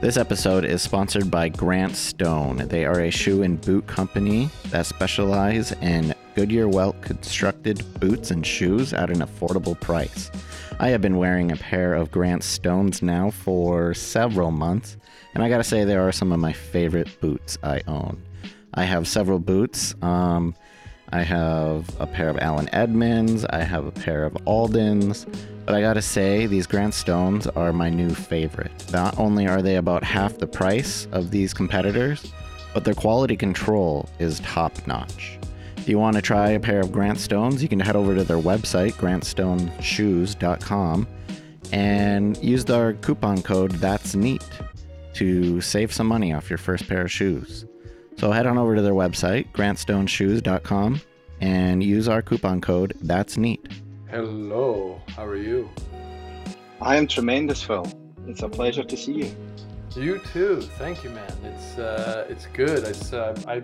This episode is sponsored by Grant Stone. They are a shoe and boot company that specialize in Goodyear welt constructed boots and shoes at an affordable price. I have been wearing a pair of Grant Stones now for several months, and I gotta say, they are some of my favorite boots I own. I have several boots. Um, I have a pair of Allen Edmonds, I have a pair of Aldens, but I gotta say, these Grant Stones are my new favorite. Not only are they about half the price of these competitors, but their quality control is top notch. If you want to try a pair of Grant Stones, you can head over to their website, grantstoneshoes.com, and use our coupon code That's Neat to save some money off your first pair of shoes. So head on over to their website, grantstoneshoes.com, and use our coupon code That's Neat. Hello, how are you? I am tremendous, Phil. It's a pleasure to see you. You too. Thank you, man. It's uh, it's good. It's uh, I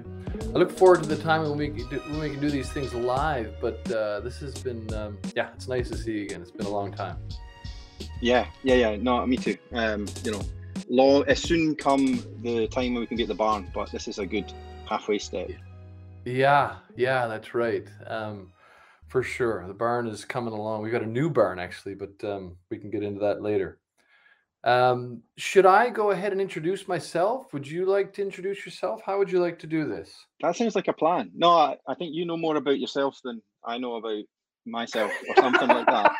I look forward to the time when we can do, when we can do these things live. But uh, this has been um, yeah, it's nice to see you again. It's been a long time. Yeah, yeah, yeah. No, me too. Um, you know, long as soon come the time when we can get the barn, but this is a good halfway step. Yeah, yeah, that's right. Um, for sure, the barn is coming along. We've got a new barn actually, but um, we can get into that later. Um, should I go ahead and introduce myself? Would you like to introduce yourself? How would you like to do this? That sounds like a plan. No, I, I think you know more about yourself than I know about myself, or something like that.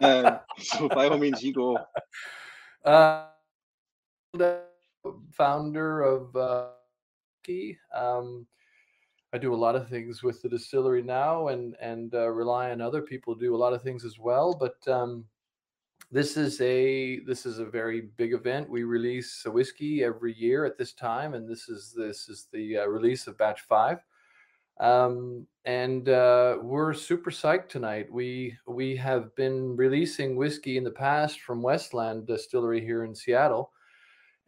Um, so by all means, you go. Uh, founder of uh, um, I do a lot of things with the distillery now, and and uh, rely on other people to do a lot of things as well. But um, this is a this is a very big event. We release a whiskey every year at this time, and this is this is the uh, release of batch five. Um, and uh, we're super psyched tonight. We we have been releasing whiskey in the past from Westland Distillery here in Seattle,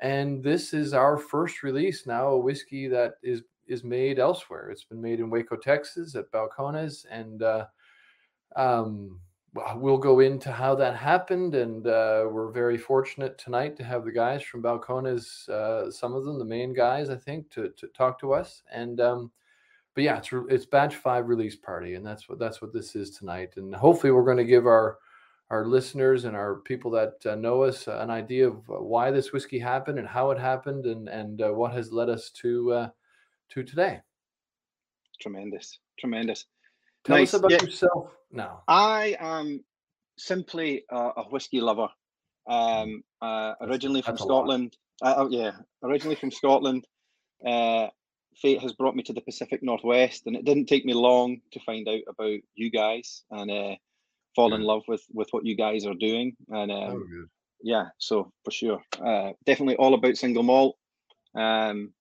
and this is our first release now. A whiskey that is is made elsewhere. It's been made in Waco, Texas, at Balcones, and uh, um, we'll go into how that happened. And uh, we're very fortunate tonight to have the guys from Balcones, uh, some of them, the main guys, I think, to, to talk to us. And um, but yeah, it's it's batch five release party, and that's what that's what this is tonight. And hopefully, we're going to give our our listeners and our people that uh, know us uh, an idea of why this whiskey happened and how it happened, and and uh, what has led us to uh, to today. Tremendous, tremendous. Tell nice. us about yeah. yourself now. I am simply a, a whiskey lover. Um, uh, originally from Scotland. Uh, oh, yeah, originally from Scotland. Uh, fate has brought me to the Pacific Northwest, and it didn't take me long to find out about you guys and uh, fall in love with with what you guys are doing. And um, oh, yeah, so for sure, uh, definitely all about single malt. Um,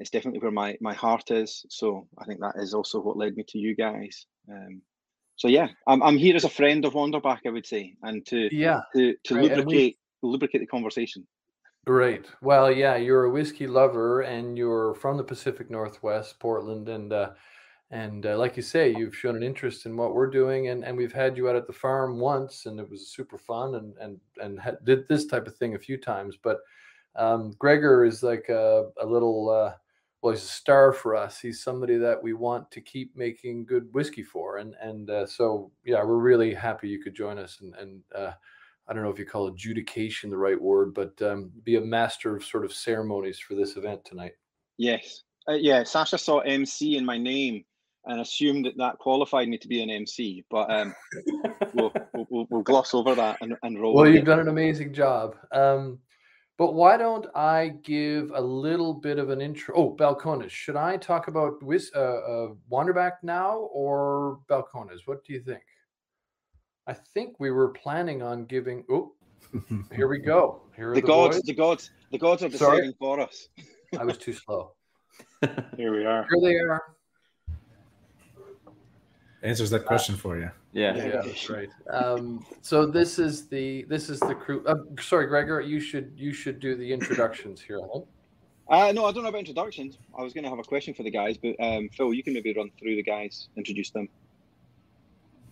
it's definitely where my my heart is. So I think that is also what led me to you guys. Um, so yeah, I'm I'm here as a friend of Wanderback, I would say, and to yeah to to right. lubricate we, lubricate the conversation. Great. Well, yeah, you're a whiskey lover, and you're from the Pacific Northwest, Portland, and uh, and uh, like you say, you've shown an interest in what we're doing, and, and we've had you out at the farm once, and it was super fun, and and and ha- did this type of thing a few times. But um, Gregor is like a, a little uh, well, he's a star for us. He's somebody that we want to keep making good whiskey for, and and uh, so yeah, we're really happy you could join us. And and uh, I don't know if you call adjudication the right word, but um, be a master of sort of ceremonies for this event tonight. Yes, uh, yeah. Sasha saw MC in my name and assumed that that qualified me to be an MC, but um, we'll, we'll, we'll, gloss over that and, and roll. Well, you've it. done an amazing job. Um, but why don't I give a little bit of an intro? Oh, Balcones. Should I talk about uh, uh, Wanderback now or Balcones? What do you think? I think we were planning on giving. Oh, here we go. Here the, the, gods. Boys. The gods. The gods are deciding Sorry. for us. I was too slow. Here we are. Here they are answers that question uh, for you. Yeah, yeah, that's right. Um, so this is the this is the crew. Uh, sorry, Gregor, you should you should do the introductions here. Huh? Uh, no, I don't know about introductions. I was going to have a question for the guys, but um, Phil, you can maybe run through the guys, introduce them.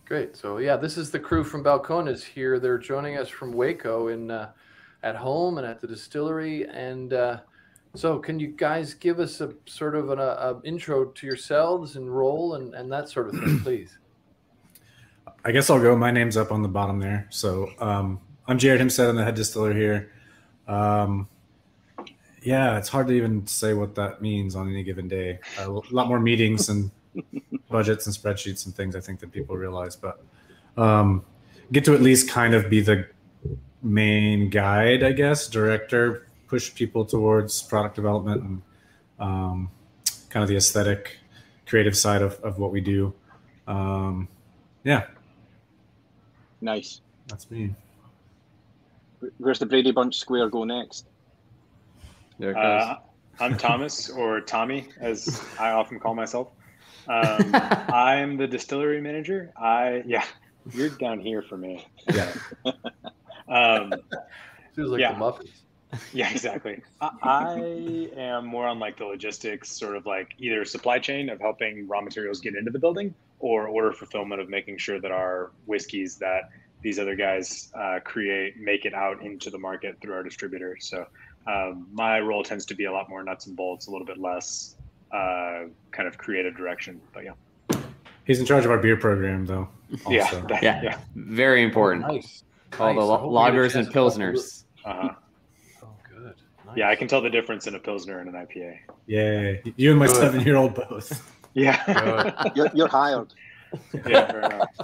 Great. So yeah, this is the crew from Balcones here. They're joining us from Waco in uh, at home and at the distillery. And uh, so, can you guys give us a sort of an a, intro to yourselves and role and, and that sort of thing, please? I guess I'll go. My name's up on the bottom there. So um, I'm Jared Himstedt. I'm the head distiller here. Um, yeah, it's hard to even say what that means on any given day. a lot more meetings and budgets and spreadsheets and things I think that people realize, but um, get to at least kind of be the main guide, I guess, director, push people towards product development and um, kind of the aesthetic, creative side of, of what we do. Um, yeah. Nice. That's me. Where's the Brady Bunch square go next? There it goes. Uh, I'm Thomas, or Tommy, as I often call myself. Um, I'm the distillery manager. I yeah, you're down here for me. Yeah. um, Feels like yeah. the Muppets. Yeah, exactly. I, I am more on like the logistics, sort of like either supply chain of helping raw materials get into the building, or order fulfillment of making sure that our whiskeys that these other guys uh, create make it out into the market through our distributor. So um, my role tends to be a lot more nuts and bolts, a little bit less uh, kind of creative direction. But yeah, he's in charge of our beer program, though. Also. Yeah, that, yeah, yeah, very important. Nice. All nice. the lagers and pilsners. Uh-huh. Good. Nice. Yeah, I can tell the difference in a pilsner and an IPA. Yeah, you and my seven-year-old both. Yeah, you're, you're hired. Yeah.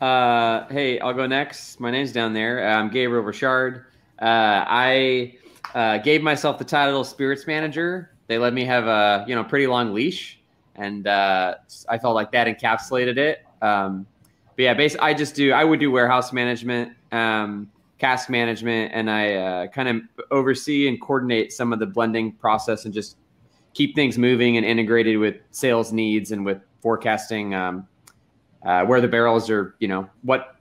Uh, hey, I'll go next. My name's down there. I'm Gabriel Richard. Uh, I uh, gave myself the title spirits manager. They let me have a you know pretty long leash, and uh, I felt like that encapsulated it. Um, but yeah, basically, I just do I would do warehouse management, um, cask management, and I uh, kind of oversee and coordinate some of the blending process and just keep things moving and integrated with sales needs and with forecasting. Um, uh, where the barrels are, you know, what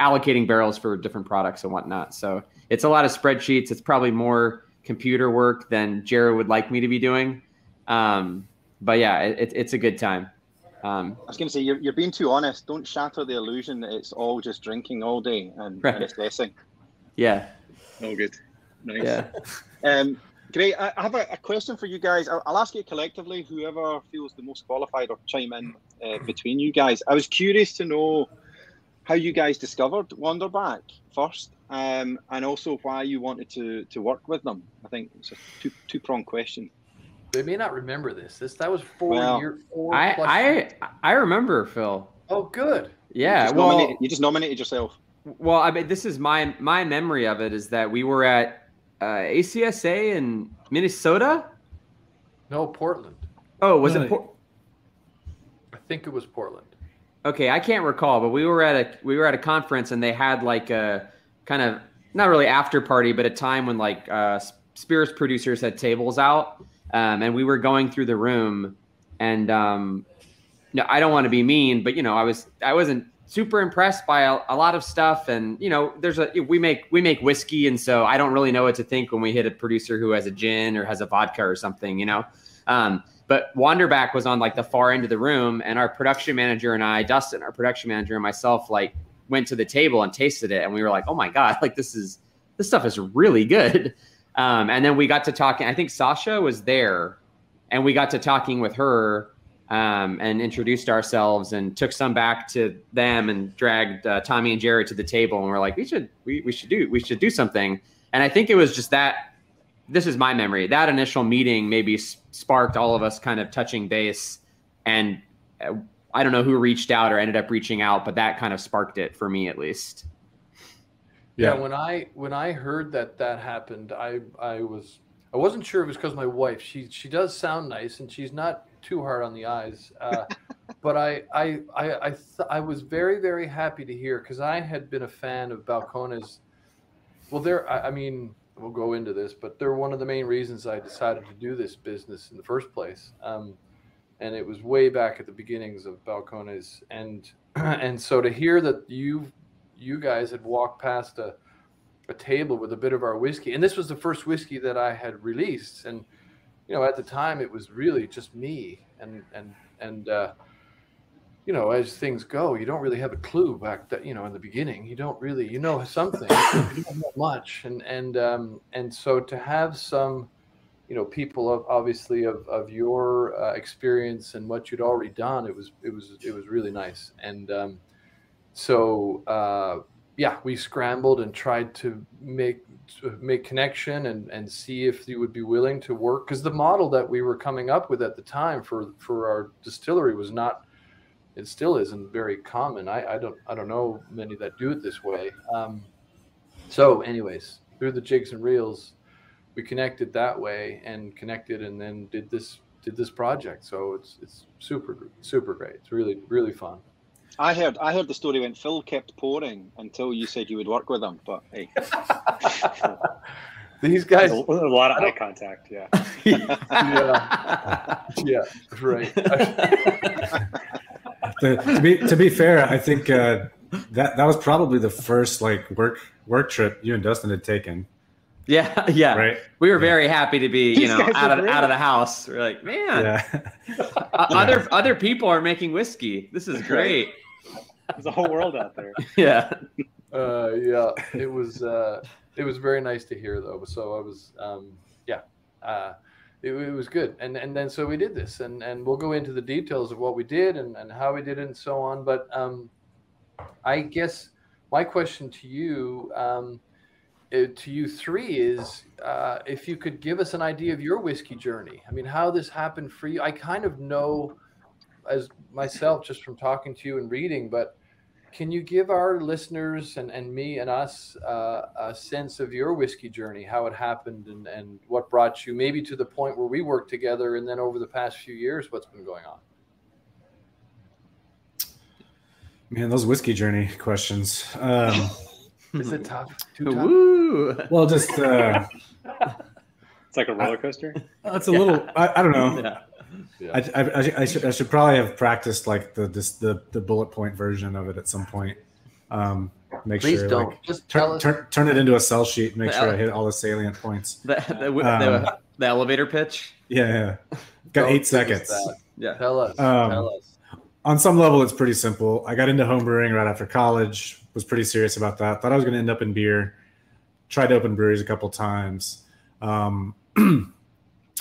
allocating barrels for different products and whatnot. So it's a lot of spreadsheets. It's probably more computer work than Jared would like me to be doing. Um, but yeah, it, it's a good time. Um, I was going to say you're, you're being too honest. Don't shatter the illusion that it's all just drinking all day and, right. and assessing. Yeah. All good. Nice. Yeah. um, great. I, I have a, a, question for you guys. I'll, I'll, ask it collectively. Whoever feels the most qualified or chime in uh, between you guys. I was curious to know how you guys discovered Wanderback first, um, and also why you wanted to to work with them. I think it's a two two pronged question. They may not remember this. This that was four well, year four. I I I remember Phil. Oh, good. Yeah. You well, nominated, you just nominated yourself. Well, I mean, this is my my memory of it is that we were at uh, ACSA in Minnesota. No, Portland. Oh, was no, it? Por- I think it was Portland. Okay, I can't recall, but we were at a we were at a conference and they had like a kind of not really after party, but a time when like uh, spirits producers had tables out, um, and we were going through the room, and um, no, I don't want to be mean, but you know, I was I wasn't super impressed by a, a, lot of stuff, and you know, there's a we make we make whiskey, and so I don't really know what to think when we hit a producer who has a gin or has a vodka or something, you know. Um, but Wanderback was on like the far end of the room, and our production manager and I, Dustin, our production manager and myself, like went to the table and tasted it, and we were like, "Oh my god, like this is this stuff is really good." Um, and then we got to talking. I think Sasha was there, and we got to talking with her um, and introduced ourselves and took some back to them and dragged uh, Tommy and Jared to the table, and we're like, "We should we, we should do we should do something." And I think it was just that this is my memory. That initial meeting maybe sparked all of us kind of touching base, and uh, I don't know who reached out or ended up reaching out, but that kind of sparked it for me at least. Yeah. yeah, when I when I heard that that happened, I I was I wasn't sure it was because my wife. She she does sound nice and she's not too hard on the eyes. Uh, but I I I I, th- I was very very happy to hear because I had been a fan of Balcones. Well, there I, I mean we'll go into this, but they're one of the main reasons I decided to do this business in the first place. Um, and it was way back at the beginnings of Balcones, and and so to hear that you you guys had walked past a a table with a bit of our whiskey, and this was the first whiskey that I had released, and you know at the time it was really just me, and and and uh, you know, as things go, you don't really have a clue back that, you know, in the beginning, you don't really, you know, something, you don't know much. And, and, um, and so to have some, you know, people of obviously of, of your uh, experience and what you'd already done, it was, it was, it was really nice. And, um, so, uh, yeah, we scrambled and tried to make, make connection and, and see if you would be willing to work. Cause the model that we were coming up with at the time for, for our distillery was not, it still isn't very common. I, I don't I don't know many that do it this way. Um, so, anyways, through the jigs and reels, we connected that way and connected, and then did this did this project. So it's it's super super great. It's really really fun. I heard I heard the story when Phil kept pouring until you said you would work with him, but hey. These guys, a, a lot of eye contact. Yeah. yeah. Yeah. Right the, to be to be fair, I think uh, that that was probably the first like work work trip you and Dustin had taken. Yeah, yeah. Right. We were very happy to be, you These know, out of out of the house. We're like, man, yeah. other other people are making whiskey. This is great. There's a whole world out there. yeah. Uh, yeah. It was uh, it was very nice to hear though. So I was um, yeah. Uh, it, it, was good. And and then so we did this, and and we'll go into the details of what we did and and how we did it and so on. But um, I guess my question to you. Um, uh, to you three is uh, if you could give us an idea of your whiskey journey. I mean, how this happened for you. I kind of know as myself just from talking to you and reading, but can you give our listeners and, and me and us uh, a sense of your whiskey journey, how it happened and, and what brought you maybe to the point where we work together and then over the past few years, what's been going on? Man, those whiskey journey questions. Um, Is it tough? Too tough? Woo. Well, just. Uh, it's like a roller coaster. It's a yeah. little, I, I, don't know. Yeah. I, I, I, should, I should probably have practiced like the this, the the bullet point version of it at some point. Um, make Please sure don't like, just turn, turn, turn it into a cell sheet. Make sure ele- I hit all the salient points. The the, um, the, the elevator pitch. Yeah, yeah. Got eight seconds. Yeah, tell us. Um, tell us. On some level, it's pretty simple. I got into homebrewing right after college. Was pretty serious about that. Thought I was going to end up in beer. Tried to open breweries a couple times. Um,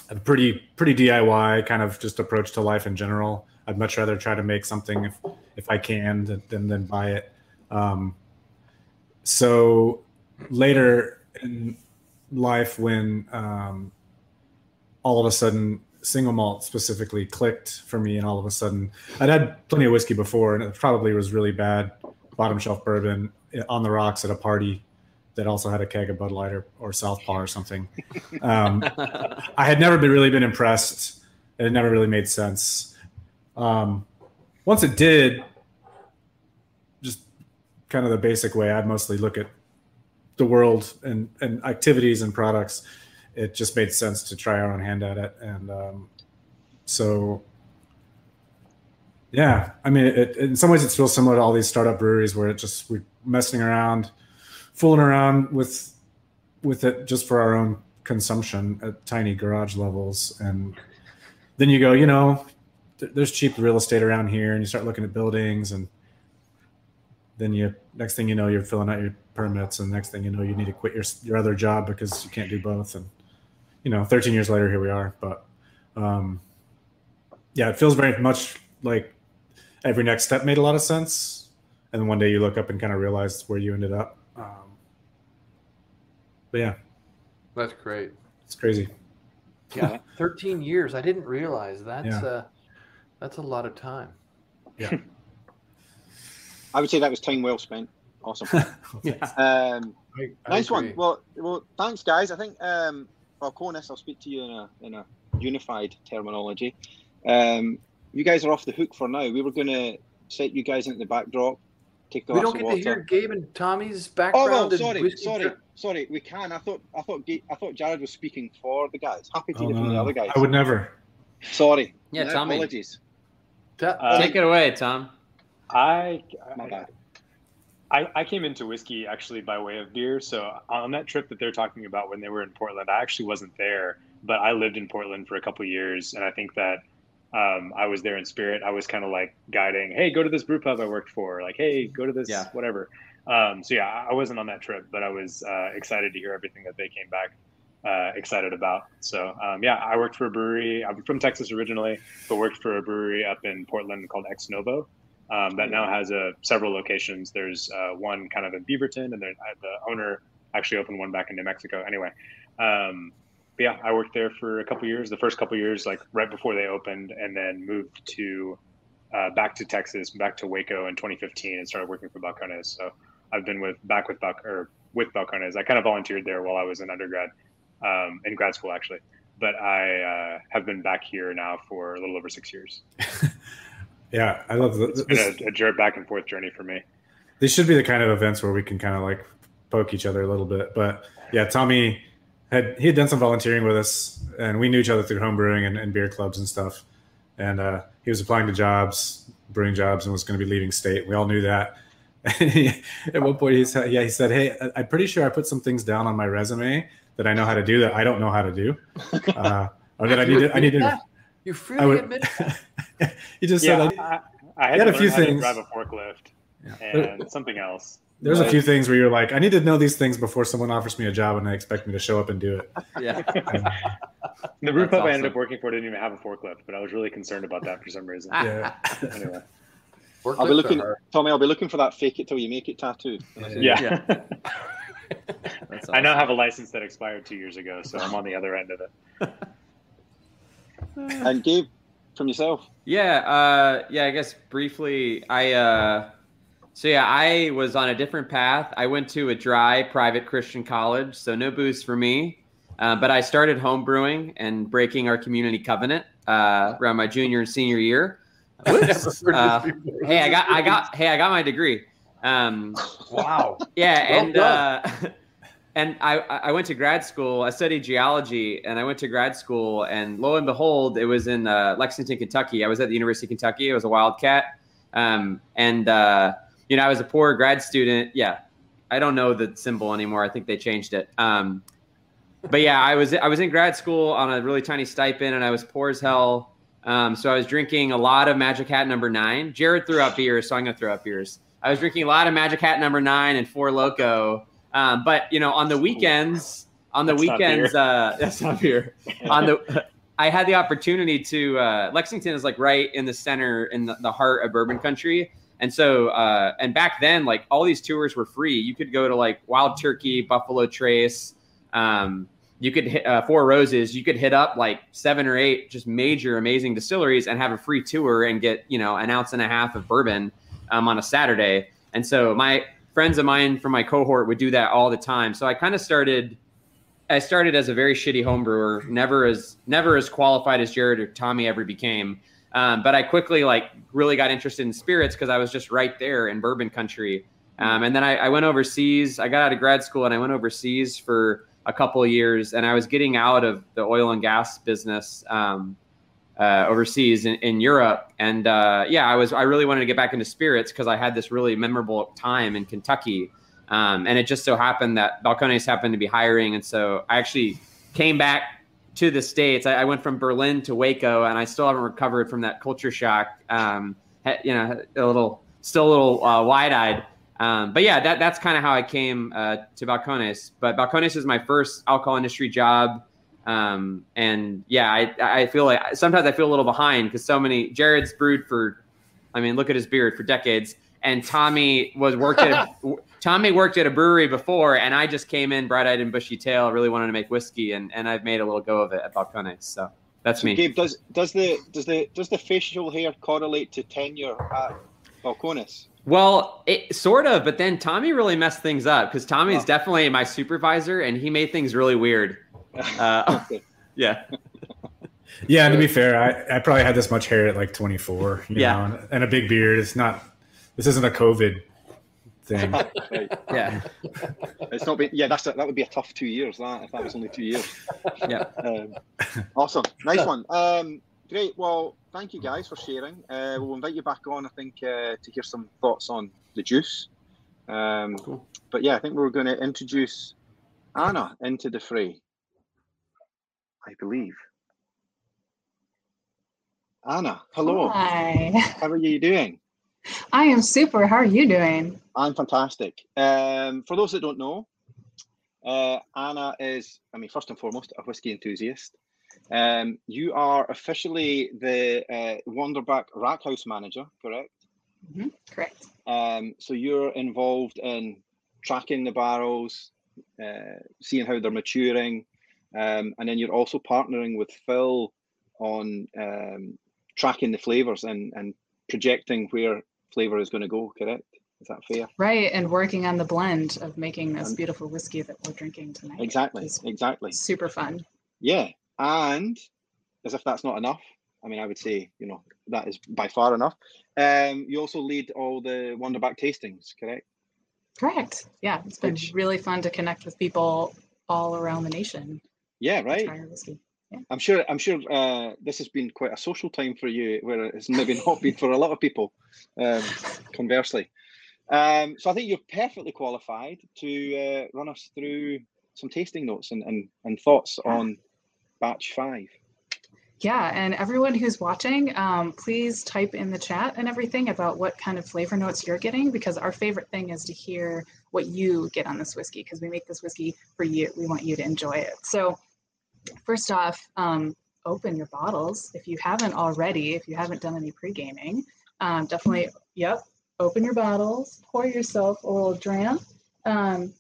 a pretty pretty DIY kind of just approach to life in general. I'd much rather try to make something if if I can than than buy it. Um, so later in life, when um, all of a sudden single malt specifically clicked for me, and all of a sudden I'd had plenty of whiskey before, and it probably was really bad bottom shelf bourbon on the rocks at a party that also had a keg of Bud Light or, or Southpaw or something. Um, I had never been really been impressed. It never really made sense. Um, once it did, just kind of the basic way I mostly look at the world and, and activities and products, it just made sense to try our own hand at it. And um, so, yeah, I mean, it, in some ways, it's real similar to all these startup breweries where it just we're messing around – fooling around with with it just for our own consumption at tiny garage levels. And then you go you know th- there's cheap real estate around here and you start looking at buildings and then you next thing you know you're filling out your permits and next thing you know you need to quit your your other job because you can't do both. And you know 13 years later here we are. But um yeah it feels very much like every next step made a lot of sense. And one day you look up and kind of realize where you ended up um, but yeah, that's great. It's crazy. Yeah, 13 years. I didn't realize that's yeah. uh, that's a lot of time. Yeah. I would say that was time well spent. Awesome. yeah. Um, I, I nice agree. one. Well, well, thanks, guys. I think um, Balcones, I'll speak to you in a in a unified terminology. Um, you guys are off the hook for now. We were going to set you guys into the backdrop Take we don't get to hear Gabe and Tommy's background. Oh, well, sorry, sorry, sorry. We can. I thought, I thought, I thought Jared was speaking for the guys. Happy to oh, hear from the other guys. I would never. Sorry. Yeah, no, Tommy. Apologies. Uh, Take it away, Tom. I, My bad. I, I came into whiskey actually by way of beer. So on that trip that they're talking about when they were in Portland, I actually wasn't there, but I lived in Portland for a couple years, and I think that um, I was there in spirit. I was kind of like guiding, hey, go to this brew pub I worked for. Like, hey, go to this Yeah. whatever. Um, so yeah, I wasn't on that trip, but I was uh, excited to hear everything that they came back uh, excited about. So um, yeah, I worked for a brewery. I'm from Texas originally, but worked for a brewery up in Portland called Ex Novo. Um, that now has uh, several locations. There's uh, one kind of in Beaverton, and uh, the owner actually opened one back in New Mexico. Anyway, um, yeah, I worked there for a couple years. The first couple years, like right before they opened, and then moved to uh, back to Texas, back to Waco in 2015, and started working for Balcones. So I've been with back with Bal- or with Balcones. I kind of volunteered there while I was in undergrad, um, in grad school actually. But I uh, have been back here now for a little over six years. Yeah, I love the, It's this, been a, a jour- back and forth journey for me. these should be the kind of events where we can kind of like poke each other a little bit. But yeah, Tommy had he had done some volunteering with us, and we knew each other through home brewing and, and beer clubs and stuff. And uh, he was applying to jobs, brewing jobs, and was going to be leaving state. We all knew that. At one point, he said, "Yeah, he said, hey, I- I'm pretty sure I put some things down on my resume that I know how to do that I don't know how to do, uh, or that I need to. I need to." You I freely would, admit that? he just said, I, I, I had, had to a few learn how to things. drive a forklift Yeah. and something else. There's a few things where you're like, I need to know these things before someone offers me a job and they expect me to show up and do it. Yeah. The brew That's pub I ended up working for didn't even have a forklift, but I was really concerned about that for some reason. Yeah. anyway, Forklifts I'll be looking. Tommy. I'll be looking for that "fake it till you make it" tattoo. yeah. That's I now have a license that expired two years ago, so I'm on the other end of it. And Gabe, from yourself. Yeah, uh, yeah. I guess briefly, I uh, so yeah, I was on a different path. I went to a dry private Christian college, so no booze for me. Uh, but I started homebrewing and breaking our community covenant uh, around my junior and senior year. Uh, hey, I got, I got, hey, I got my degree. Um, Wow. yeah, Well and uh, and I I went to grad school. I studied geology, and I went to grad school, and lo and behold, it was in uh, Lexington, Kentucky. I was at the University of Kentucky. I was a Wildcat, um, and uh, you know I was a poor grad student. Yeah, I don't know the symbol anymore. I think they changed it. Um, but yeah, I was I was in grad school on a really tiny stipend, and I was poor as hell. Um, so I was drinking a lot of Magic Hat Number Nine. Jared threw out beers, so I'm gonna throw out beers. I was drinking a lot of Magic Hat Number Nine and Four Loco. Um, but you know, on the weekends, on the That's weekends, uh, that's not beer. on the, I had the opportunity to. Uh, Lexington is like right in the center, in the, the heart of bourbon country, and so, uh, and back then, like all these tours were free. You could go to like Wild Turkey, Buffalo Trace. Um, you could hit uh, Four Roses. You could hit up like seven or eight just major, amazing distilleries and have a free tour and get you know an ounce and a half of bourbon um, on a Saturday. And so my friends of mine from my cohort would do that all the time. So I kind of started. I started as a very shitty home brewer, never as never as qualified as Jared or Tommy ever became. Um, but I quickly like really got interested in spirits because I was just right there in bourbon country. Um, and then I, I went overseas. I got out of grad school and I went overseas for a couple of years. And I was getting out of the oil and gas business um, uh, overseas in, in Europe. And uh, yeah, I was I really wanted to get back into spirits because I had this really memorable time in Kentucky. Um, and it just so happened that Balcones happened to be hiring, and so I actually came back to the states. I, I went from Berlin to Waco, and I still haven't recovered from that culture shock. Um, you know, a little, still a little uh, wide-eyed. Um, but yeah, that, that's kind of how I came uh, to Balcones. But Balcones is my first alcohol industry job. Um, and yeah, I, I feel like sometimes I feel a little behind because so many Jared's brewed for, I mean, look at his beard for decades. And Tommy was worked at a, Tommy worked at a brewery before, and I just came in bright eyed and bushy tail, really wanted to make whiskey, and, and I've made a little go of it at Balcones. So that's So me. Gabe, does does the does the does the facial hair correlate to tenure at Balcones? Well, it sort of, but then Tommy really messed things up because Tommy's Oh. definitely my supervisor, and he made things really weird. Uh, Okay. yeah, Yeah, and to be fair, I, I probably had this much hair at like 24, you Yeah. know, and, and a big beard. It's not, this isn't a COVID thing. Right. yeah, It's not. Been, yeah, that's a, that would be a tough two years. That if that was only two years. yeah. Um, awesome, nice one. Um, great. Well, thank you guys for sharing. Uh, we'll invite you back on. I think uh, to hear some thoughts on the juice. Um, Cool. But yeah, I think we're going to introduce Anna into the fray. I believe. Anna, hello. Hi. How are you doing? I am super. How are you doing? I'm fantastic. Um, for those that don't know, uh, Anna is, I mean, first and foremost, a whiskey enthusiast. Um, you are officially the uh, Wanderback Rackhouse manager, correct? Mm-hmm. Correct. Um, so you're involved in tracking the barrels, uh, seeing how they're maturing, um, and then you're also partnering with Phil on um, tracking the flavors and, and projecting where flavor is going to go. Correct? Is that fair? Right, and working on the blend of making this beautiful whiskey that we're drinking tonight. Exactly. Exactly. Super fun. Yeah, and as if that's not enough, I mean, I would say you know that is by far enough. Um, you also lead all the Wanderback tastings, correct? Correct. Yeah, it's been Which, really fun to connect with people all around the nation. Yeah, right. I'm sure. I'm sure uh, this has been quite a social time for you, where it's maybe not been for a lot of people. Um, conversely, um, so I think you're perfectly qualified to uh, run us through some tasting notes and, and, and thoughts on batch five. Yeah, and everyone who's watching, um, please type in the chat and everything about what kind of flavor notes you're getting, because our favorite thing is to hear what you get on this whiskey, because we make this whiskey for you. We want you to enjoy it. So, first off, um, open your bottles if you haven't already. If you haven't done any pre gaming, um, definitely, yep, open your bottles, pour yourself a little dram. Um,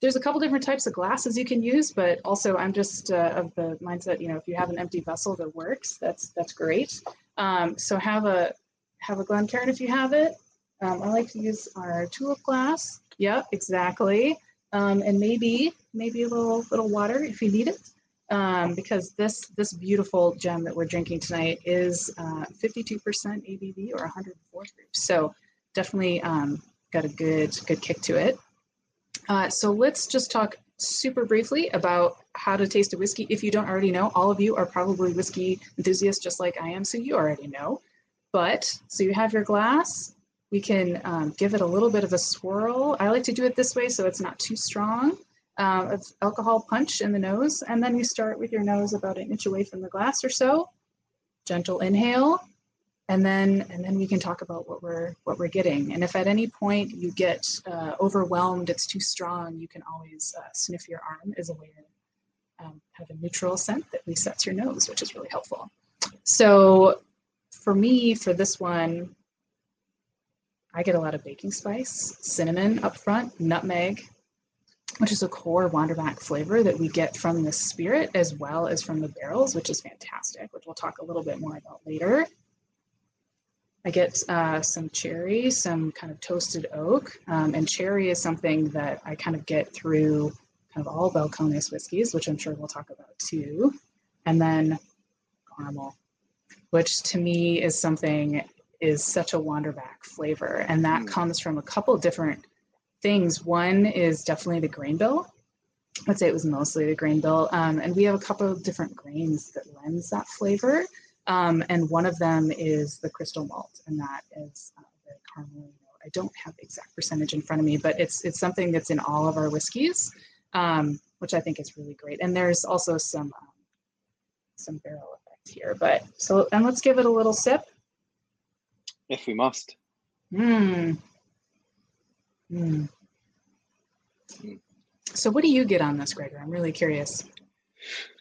there's a couple different types of glasses you can use, but also I'm just uh, of the mindset, you know, if you have an empty vessel that works, that's that's great. Um, so have a have a Glencairn if you have it. Um, I like to use our tulip glass. Yep, exactly. Um, and maybe maybe a little little water if you need it, um, because this this beautiful gem that we're drinking tonight is 52% uh, ABV or 104 proof. So definitely um, got a good good kick to it. Uh, so let's just talk super briefly about how to taste a whiskey. If you don't already know, all of you are probably whiskey enthusiasts just like I am, so you already know. But so you have your glass. We can um, give it a little bit of a swirl. I like to do it this way so it's not too strong. Uh, of alcohol punch in the nose, and then you start with your nose about an inch away from the glass or so. Gentle inhale, and then and then we can talk about what we're what we're getting and if at any point you get uh, overwhelmed it's too strong you can always uh, sniff your arm as a way to um, have a neutral scent that resets your nose which is really helpful so for me for this one i get a lot of baking spice cinnamon up front nutmeg which is a core Wanderback flavor that we get from the spirit as well as from the barrels, which is fantastic, which we'll talk a little bit more about later. I get uh, some cherry, some kind of toasted oak, um, and cherry is something that I kind of get through kind of all Balcones whiskeys, which I'm sure we'll talk about too. And then caramel, which to me is something is such a Wanderback flavor, and that mm. comes from a couple different things. One is definitely the grain bill. I'd say it was mostly the grain bill, um, and we have a couple of different grains that lends that flavor. Um, and one of them is the crystal malt, and that is uh, the caramel. I don't have the exact percentage in front of me, but it's it's something that's in all of our whiskeys, um, which I think is really great. And there's also some um, some barrel effect here. But so and let's give it a little sip. If we must. Hmm. Hmm. So what do you get on this, Gregor? I'm really curious.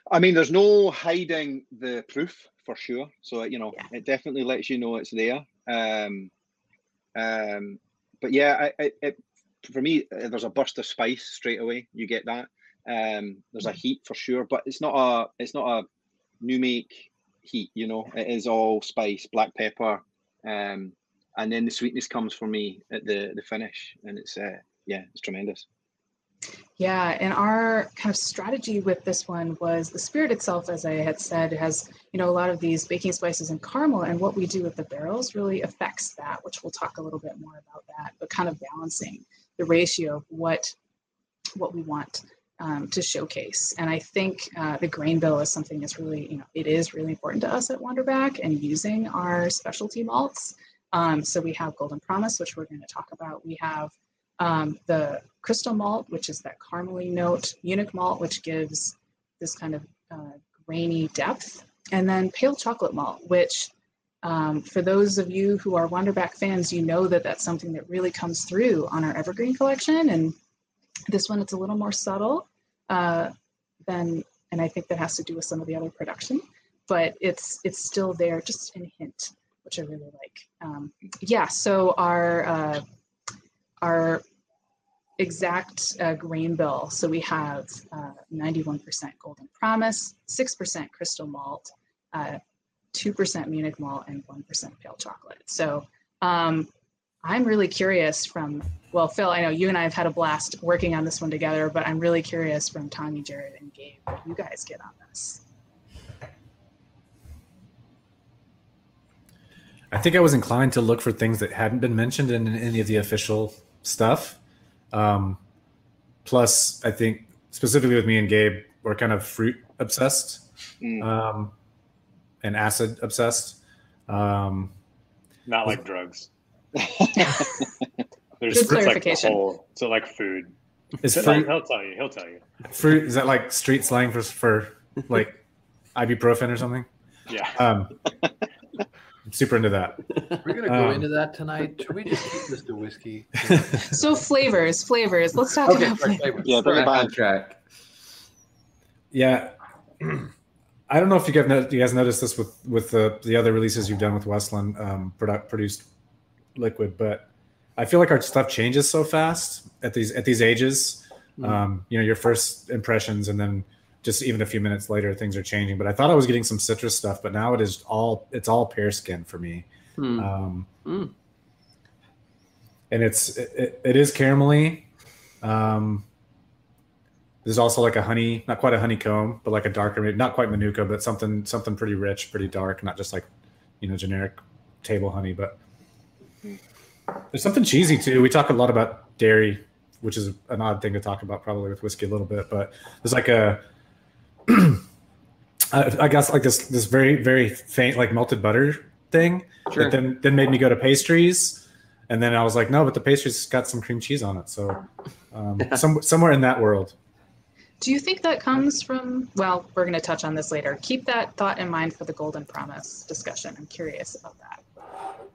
I mean, there's no hiding the proof for sure. So you know, yeah. it definitely lets you know it's there. Um, um, but yeah, I, I, it, for me, uh, there's a burst of spice straight away. You get that. Um, there's a mm. heat for sure, but it's not a it's not a new make heat. You know, it is all spice, black pepper, um, and then the sweetness comes for me at the the finish, and it's uh, yeah, it's tremendous. Yeah, and our kind of strategy with this one was the spirit itself, as I had said, has you know a lot of these baking spices and caramel, and what we do with the barrels really affects that, which we'll talk a little bit more about that. But kind of balancing the ratio of what what we want um, to showcase, and I think uh, the grain bill is something that's really you know it is really important to us at Wanderback, and using our specialty malts. Um, so we have Golden Promise, which we're going to talk about. We have um, the crystal malt, which is that caramely note, Munich malt, which gives this kind of uh, grainy depth, and then pale chocolate malt, which Um, for those of you who are Wanderback fans, you know that that's something that really comes through on our Evergreen collection. And this one, it's a little more subtle uh, than, and I think that has to do with some of the other production, but it's it's still there, just in hint, which I really like. Um, yeah, so our uh, our exact uh, grain bill. So we have 91% uh, Golden Promise, 6% Crystal Malt, uh, 2% Munich Malt, and 1% Pale Chocolate. So um, I'm really curious from, well, Phil, I know you and I have had a blast working on this one together, but I'm really curious from Tommy, Jared, and Gabe what you guys get on this. I think I was inclined to look for things that hadn't been mentioned in any of the official stuff. Um, plus, I think specifically with me and Gabe, we're kind of fruit obsessed mm. um, and acid obsessed. Um, Not like drugs. There's Good clarification. Like whole, so like food. Is fruit? He'll tell you. He'll tell you. Fruit is that like street slang for for like ibuprofen or something? Yeah. Um, I'm super into that. We're gonna go um, into that tonight. Should we just keep this to whiskey? so flavors, flavors. Let's talk okay, about flavors. Yeah, bring it back. Track. Yeah. I don't know if you guys, you guys noticed this with with the the other releases you've done with Westland um, product produced liquid, but I feel like our stuff changes so fast at these at these ages. Mm. Um, you know, your first impressions, and then just even a few minutes later, things are changing. But I thought I was getting some citrus stuff, but now it is all it's all pear skin for me. Mm. Um, mm. And it's it, it is caramelly. Um, there's also like a honey, not quite a honeycomb, but like a darker, not quite manuka, but something something pretty rich, pretty dark, not just like you know generic table honey. But there's something cheesy too. We talk a lot about dairy, which is an odd thing to talk about probably with whiskey a little bit, but there's like a I guess like this this very very faint like melted butter thing sure. that then then made me go to pastries, and then I was like, no, but the pastries got some cream cheese on it, so um, some, somewhere in that world. Do you think that comes from? Well, we're going to touch on this later. Keep that thought in mind for the Golden Promise discussion. I'm curious about that.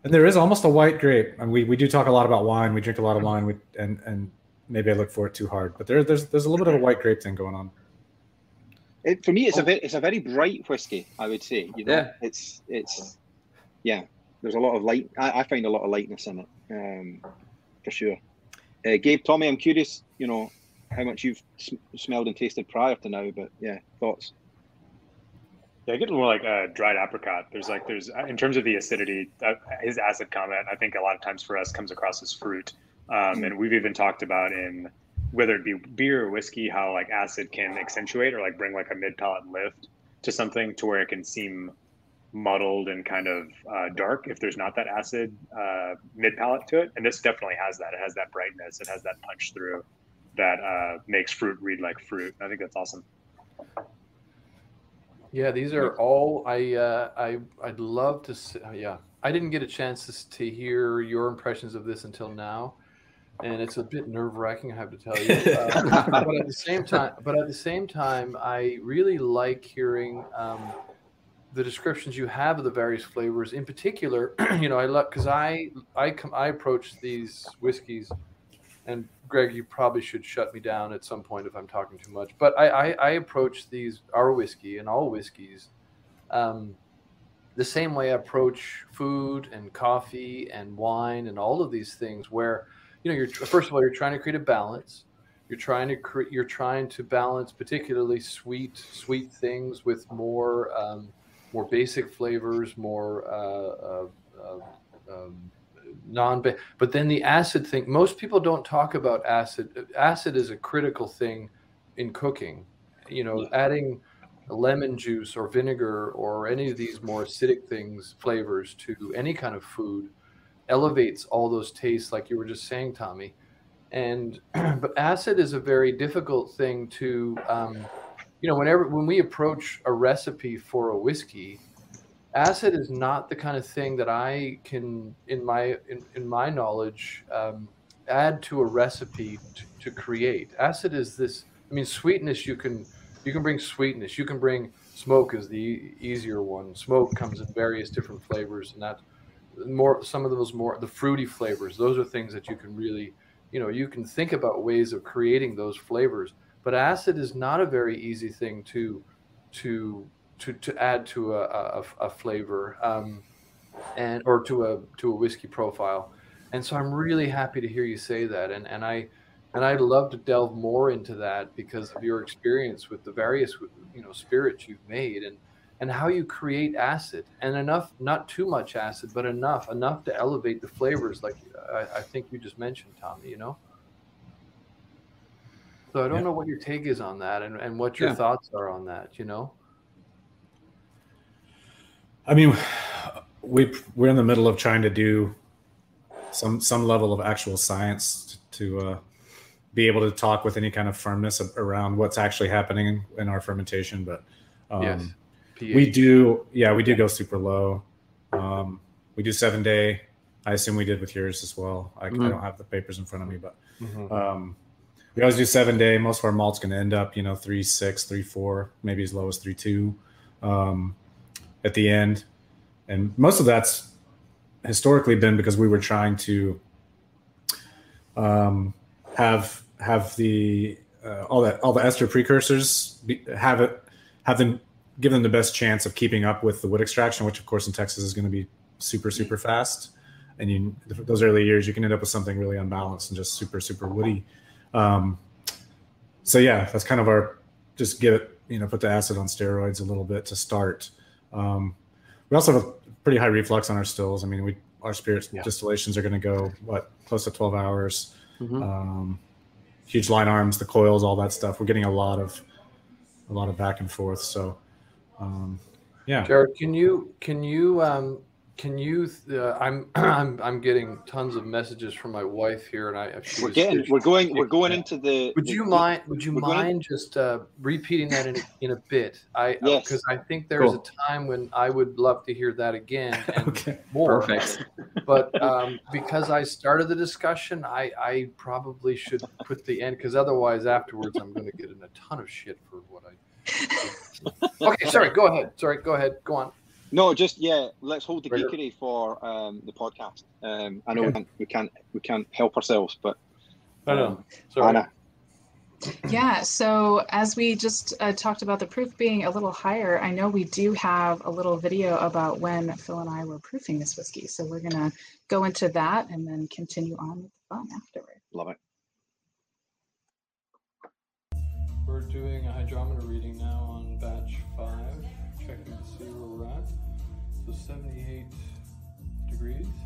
And there is almost a white grape, and we, we do talk a lot about wine. We drink a lot of wine, we, and and maybe I look for it too hard, but there there's there's a little bit of a white grape thing going on. It, for me, it's oh. a very, it's a very bright whiskey. I would say. You know, yeah. It's it's yeah. There's a lot of light. I, I find a lot of lightness in it, um, for sure. Uh, Gabe, Tommy, I'm curious. You know how much you've sm- smelled and tasted prior to now, but yeah, thoughts. Yeah, I get more like a dried apricot. There's like there's uh, in terms of the acidity, uh, his acid comment. I think a lot of times for us comes across as fruit, um, and we've even talked about in whether it be beer or whiskey, how like acid can accentuate or like bring like a mid palate lift to something to where it can seem muddled and kind of uh, dark if there's not that acid uh, mid palate to it. And this definitely has that. It has that brightness. It has that punch through that uh, makes fruit read like fruit. I think that's awesome. Yeah, these are all I uh, I I'd love to. See, yeah, I didn't get a chance to, to hear your impressions of this until now and it's a bit nerve wracking. I have to tell you, uh, but at the same time, but at the same time, I really like hearing um, the descriptions you have of the various flavors. In particular, you know, I love because I I come I approach these whiskeys, and Greg, you probably should shut me down at some point if I'm talking too much. But I I, I approach these our whiskey and all whiskeys. Um, the same way I approach food and coffee and wine and all of these things, where you know, you're first of all, you're trying to create a balance. You're trying to create. You're trying to balance particularly sweet, sweet things with more, um, more basic flavors, more uh, uh, uh, um, non. But then the acid thing. Most people don't talk about acid. Acid is a critical thing in cooking. You know, adding lemon juice or vinegar or any of these more acidic things, flavors to any kind of food elevates all those tastes, like you were just saying, Tommy. And but acid is a very difficult thing to, um, you know, whenever when we approach a recipe for a whiskey, acid is not the kind of thing that I can, in my in, in my knowledge, um, add to a recipe to, to create. Acid is this. I mean, sweetness you can You can bring sweetness. You can bring smoke is the easier one. Smoke comes in various different flavors, and that more some of those more the fruity flavors. Those are things that you can really, you know, you can think about ways of creating those flavors. But acid is not a very easy thing to to to to add to a a, a flavor. Um, and or to a to a whiskey profile. And so I'm really happy to hear you say that. And and I and I'd love to delve more into that because of your experience with the various you know spirits you've made and and how you create acid and enough not too much acid but enough enough to elevate the flavors like I, I think you just mentioned Tommy you know so I don't Yeah. know what your take is on that and, and what your Yeah. thoughts are on that you know I mean, we we're in the middle of trying to do some some level of actual science to uh, be able to talk with any kind of firmness around what's actually happening in our fermentation. But um, yes we do, yeah, we do go super low. Um, we do seven day. I assume we did with yours as well. I, I Mhm. don't have the papers in front of me, but Mhm. um, we always do seven day. Most of our malt's going to end up, you know, three six, three four, maybe as low as three two um, at the end, and most of that's historically been because we were trying to um, have have the uh, all that all the ester precursors be, have it have them give them the best chance of keeping up with the wood extraction, which of course in Texas is going to be super super fast. And you those early years, you can end up with something really unbalanced and just super super woody. Um, so yeah, that's kind of our just get it you know put the acid on steroids a little bit to start. Um, we also have a pretty high reflux on our stills. I mean, we our spirits Yeah. distillations are going to go what close to twelve hours. Mhm. Um, huge line arms, the coils, all that stuff. We're getting a lot of a lot of back and forth. So um, yeah, Jared, can you can you um can you uh, I'm I'm I'm getting tons of messages from my wife here and I if We're getting, if- we're going, we're going into the. Would you the- mind would you we're going- mind just uh repeating that in a, in a bit? I Yes. because I think there's Cool. a time when I would love to hear that again and okay, more. Perfect. But um because I started the discussion, I I probably should put the end because otherwise afterwards I'm going to get in a ton of shit for what I Okay, sorry, go ahead. Sorry, go ahead. Go on. No, just yeah. Let's hold the Right. geekery for um, the podcast. Um, I know we can't, we can't we can't help ourselves, but I know. um, Sorry. Anna, Yeah, so as we just uh, talked about the proof being a little higher, I know we do have a little video about when Phil and I were proofing this whiskey. So we're going to go into that and then continue on with the fun afterward. love it. We're doing a hydrometer reading So 78 degrees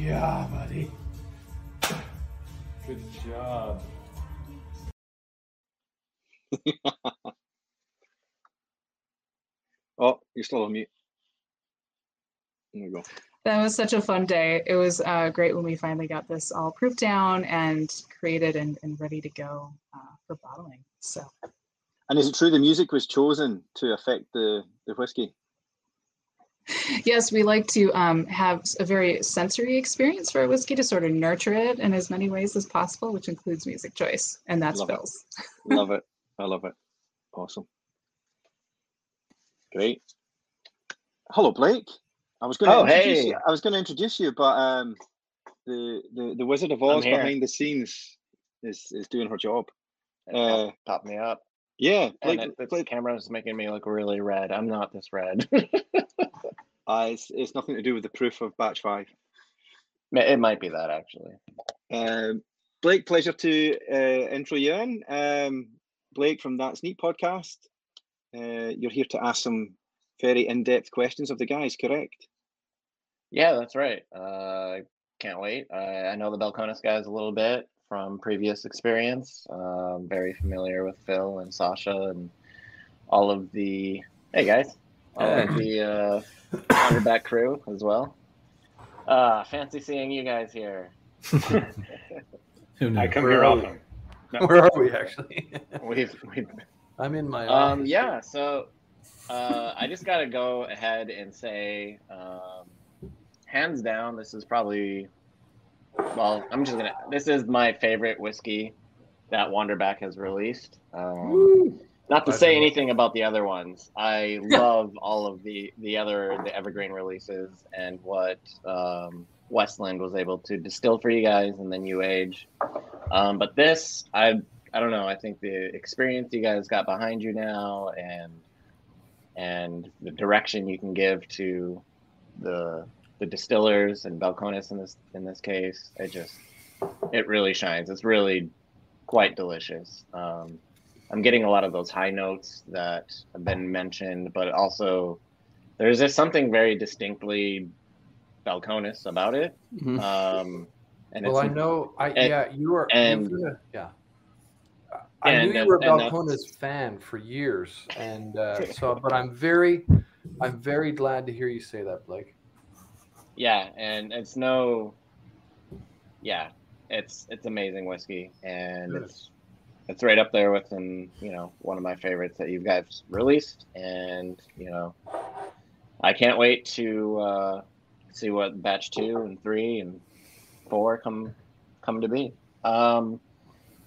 Yeah, buddy. Good job. Oh, you're still on mute. There we go. That was such a fun day. It was uh, great when we finally got this all proofed down and created and, and ready to go uh, for bottling. So And is it true the music was chosen to affect the the whiskey? Yes, we like to um, have a very sensory experience for a whiskey to sort of nurture it in as many ways as possible, which includes music choice, and that's Love it. Love it. I love it. Awesome. Great. Hello, Blake. I was going to Oh, introduce hey. you. I was going to introduce you, but um, the, the the Wizard of Oz behind the scenes is is doing her job. Uh, pop, popped me up. Yeah, And Blake, it, this Blake, camera is making me look really red. I'm not this red. uh, it's, it's nothing to do with the proof of batch five. it might be that actually. Um, Blake, pleasure to uh, intro you in. Um, Blake from That's Neat podcast. Uh, you're here to ask some very in-depth questions of the guys, correct? Yeah, that's right. Uh, I can't wait. I, I know the Balcones guys a little bit from previous experience. Um, very familiar with Phil and Sasha and all of the hey guys, all of the uh, Wanderback crew as well. Uh, fancy seeing you guys here. Who knew? I come Where here are we? often. No. Where are we actually? We've, we've I'm in my um yeah so uh i just gotta go ahead and say um hands down this is probably well i'm just gonna this is my favorite whiskey that wanderback has released um Woo. Not to say anything about the other ones i love all of the the other the evergreen releases and what um westland was able to distill for you guys and then you age um but this i I don't know. I think the experience you guys got behind you now, and and the direction you can give to the the distillers and Balcones in this in this case, it just it really shines. It's really quite delicious. Um, I'm getting a lot of those high notes that have been mentioned, but also there's just something very distinctly Balcones about it. Mhm. Um, and well, I know. I and- yeah, you are. and- you've got a- yeah. I and knew you were a Balcones fan for years, and uh, so. But I'm very, I'm very glad to hear you say that, Blake. Yeah, and it's no, yeah, it's it's amazing whiskey, and Good. it's it's right up there with, and you know, one of my favorites that you guys released, and you know, I can't wait to uh, see what batch two and three and four come come to be. Um,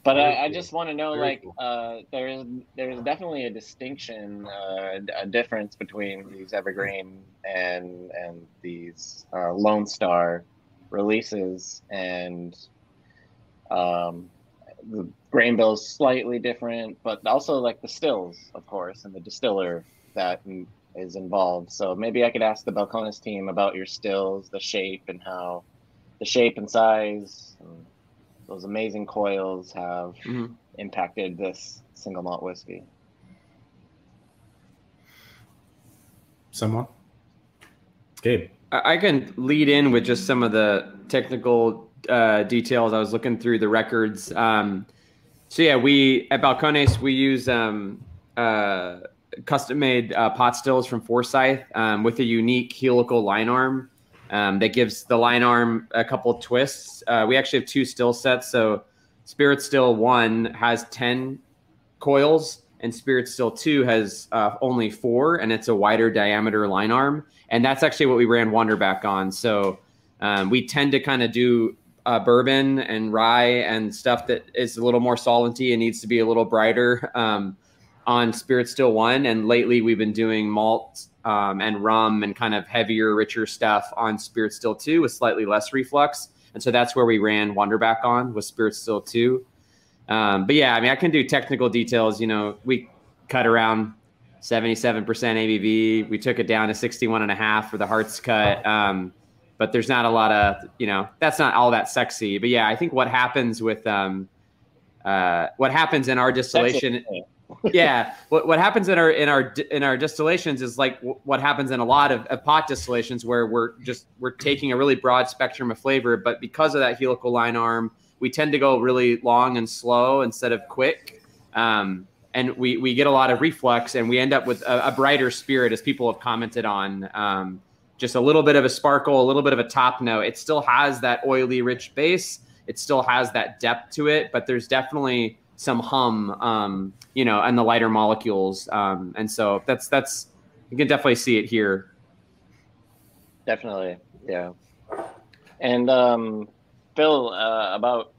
but I, I just want to know, Very like, cool. uh, there's there's definitely a distinction, uh, a difference between these evergreen and and these uh, Lone Star releases, and um, the grain bill's slightly different, but also like the stills, of course, and the distiller that is involved. So maybe I could ask the Balcones team about your stills, the shape, and how the shape and size. And, those amazing coils have Mhm. impacted this single malt whiskey. Someone? Gabe. I I can lead in with just some of the technical uh, details. I was looking through the records. Um, so yeah, we at Balcones we use um, uh, custom-made uh, pot stills from Forsyth um, with a unique helical line arm um, that gives the line arm a couple twists. Uh, we actually have two still sets. So Spirit Still One has ten coils, and Spirit Still Two has uh, only four, and it's a wider diameter line arm and that's actually what we ran Wanderback on. So um, we tend to kind of do uh, bourbon and rye and stuff that is a little more salenty and needs to be a little brighter um, on Spirit Still One. And lately we've been doing malt um, and rum and kind of heavier, richer stuff on Spirit Still Two with slightly less reflux. And so that's where we ran Wanderback on with Spirit Still Two. Um, but yeah, I mean, I can do technical details. You know, we cut around 77% ABV. We took it down to 61 and a half for the hearts cut. Um, but there's not a lot of, you know, that's not all that sexy. But yeah, I think what happens with, um, uh, what happens in our distillation, yeah, what, what happens in our, in our, in our distillations is like w- what happens in a lot of, of pot distillations where we're just, we're taking a really broad spectrum of flavor, but because of that helical line arm, we tend to go really long and slow instead of quick. Um, and we we get a lot of reflux and we end up with a, a brighter spirit as people have commented on um, just a little bit of a sparkle a little bit of a top note it still has that oily rich base it still has that depth to it but there's definitely some hum um, you know and the lighter molecules um, and so that's that's you can definitely see it here Definitely, yeah. And um, Phil, uh, about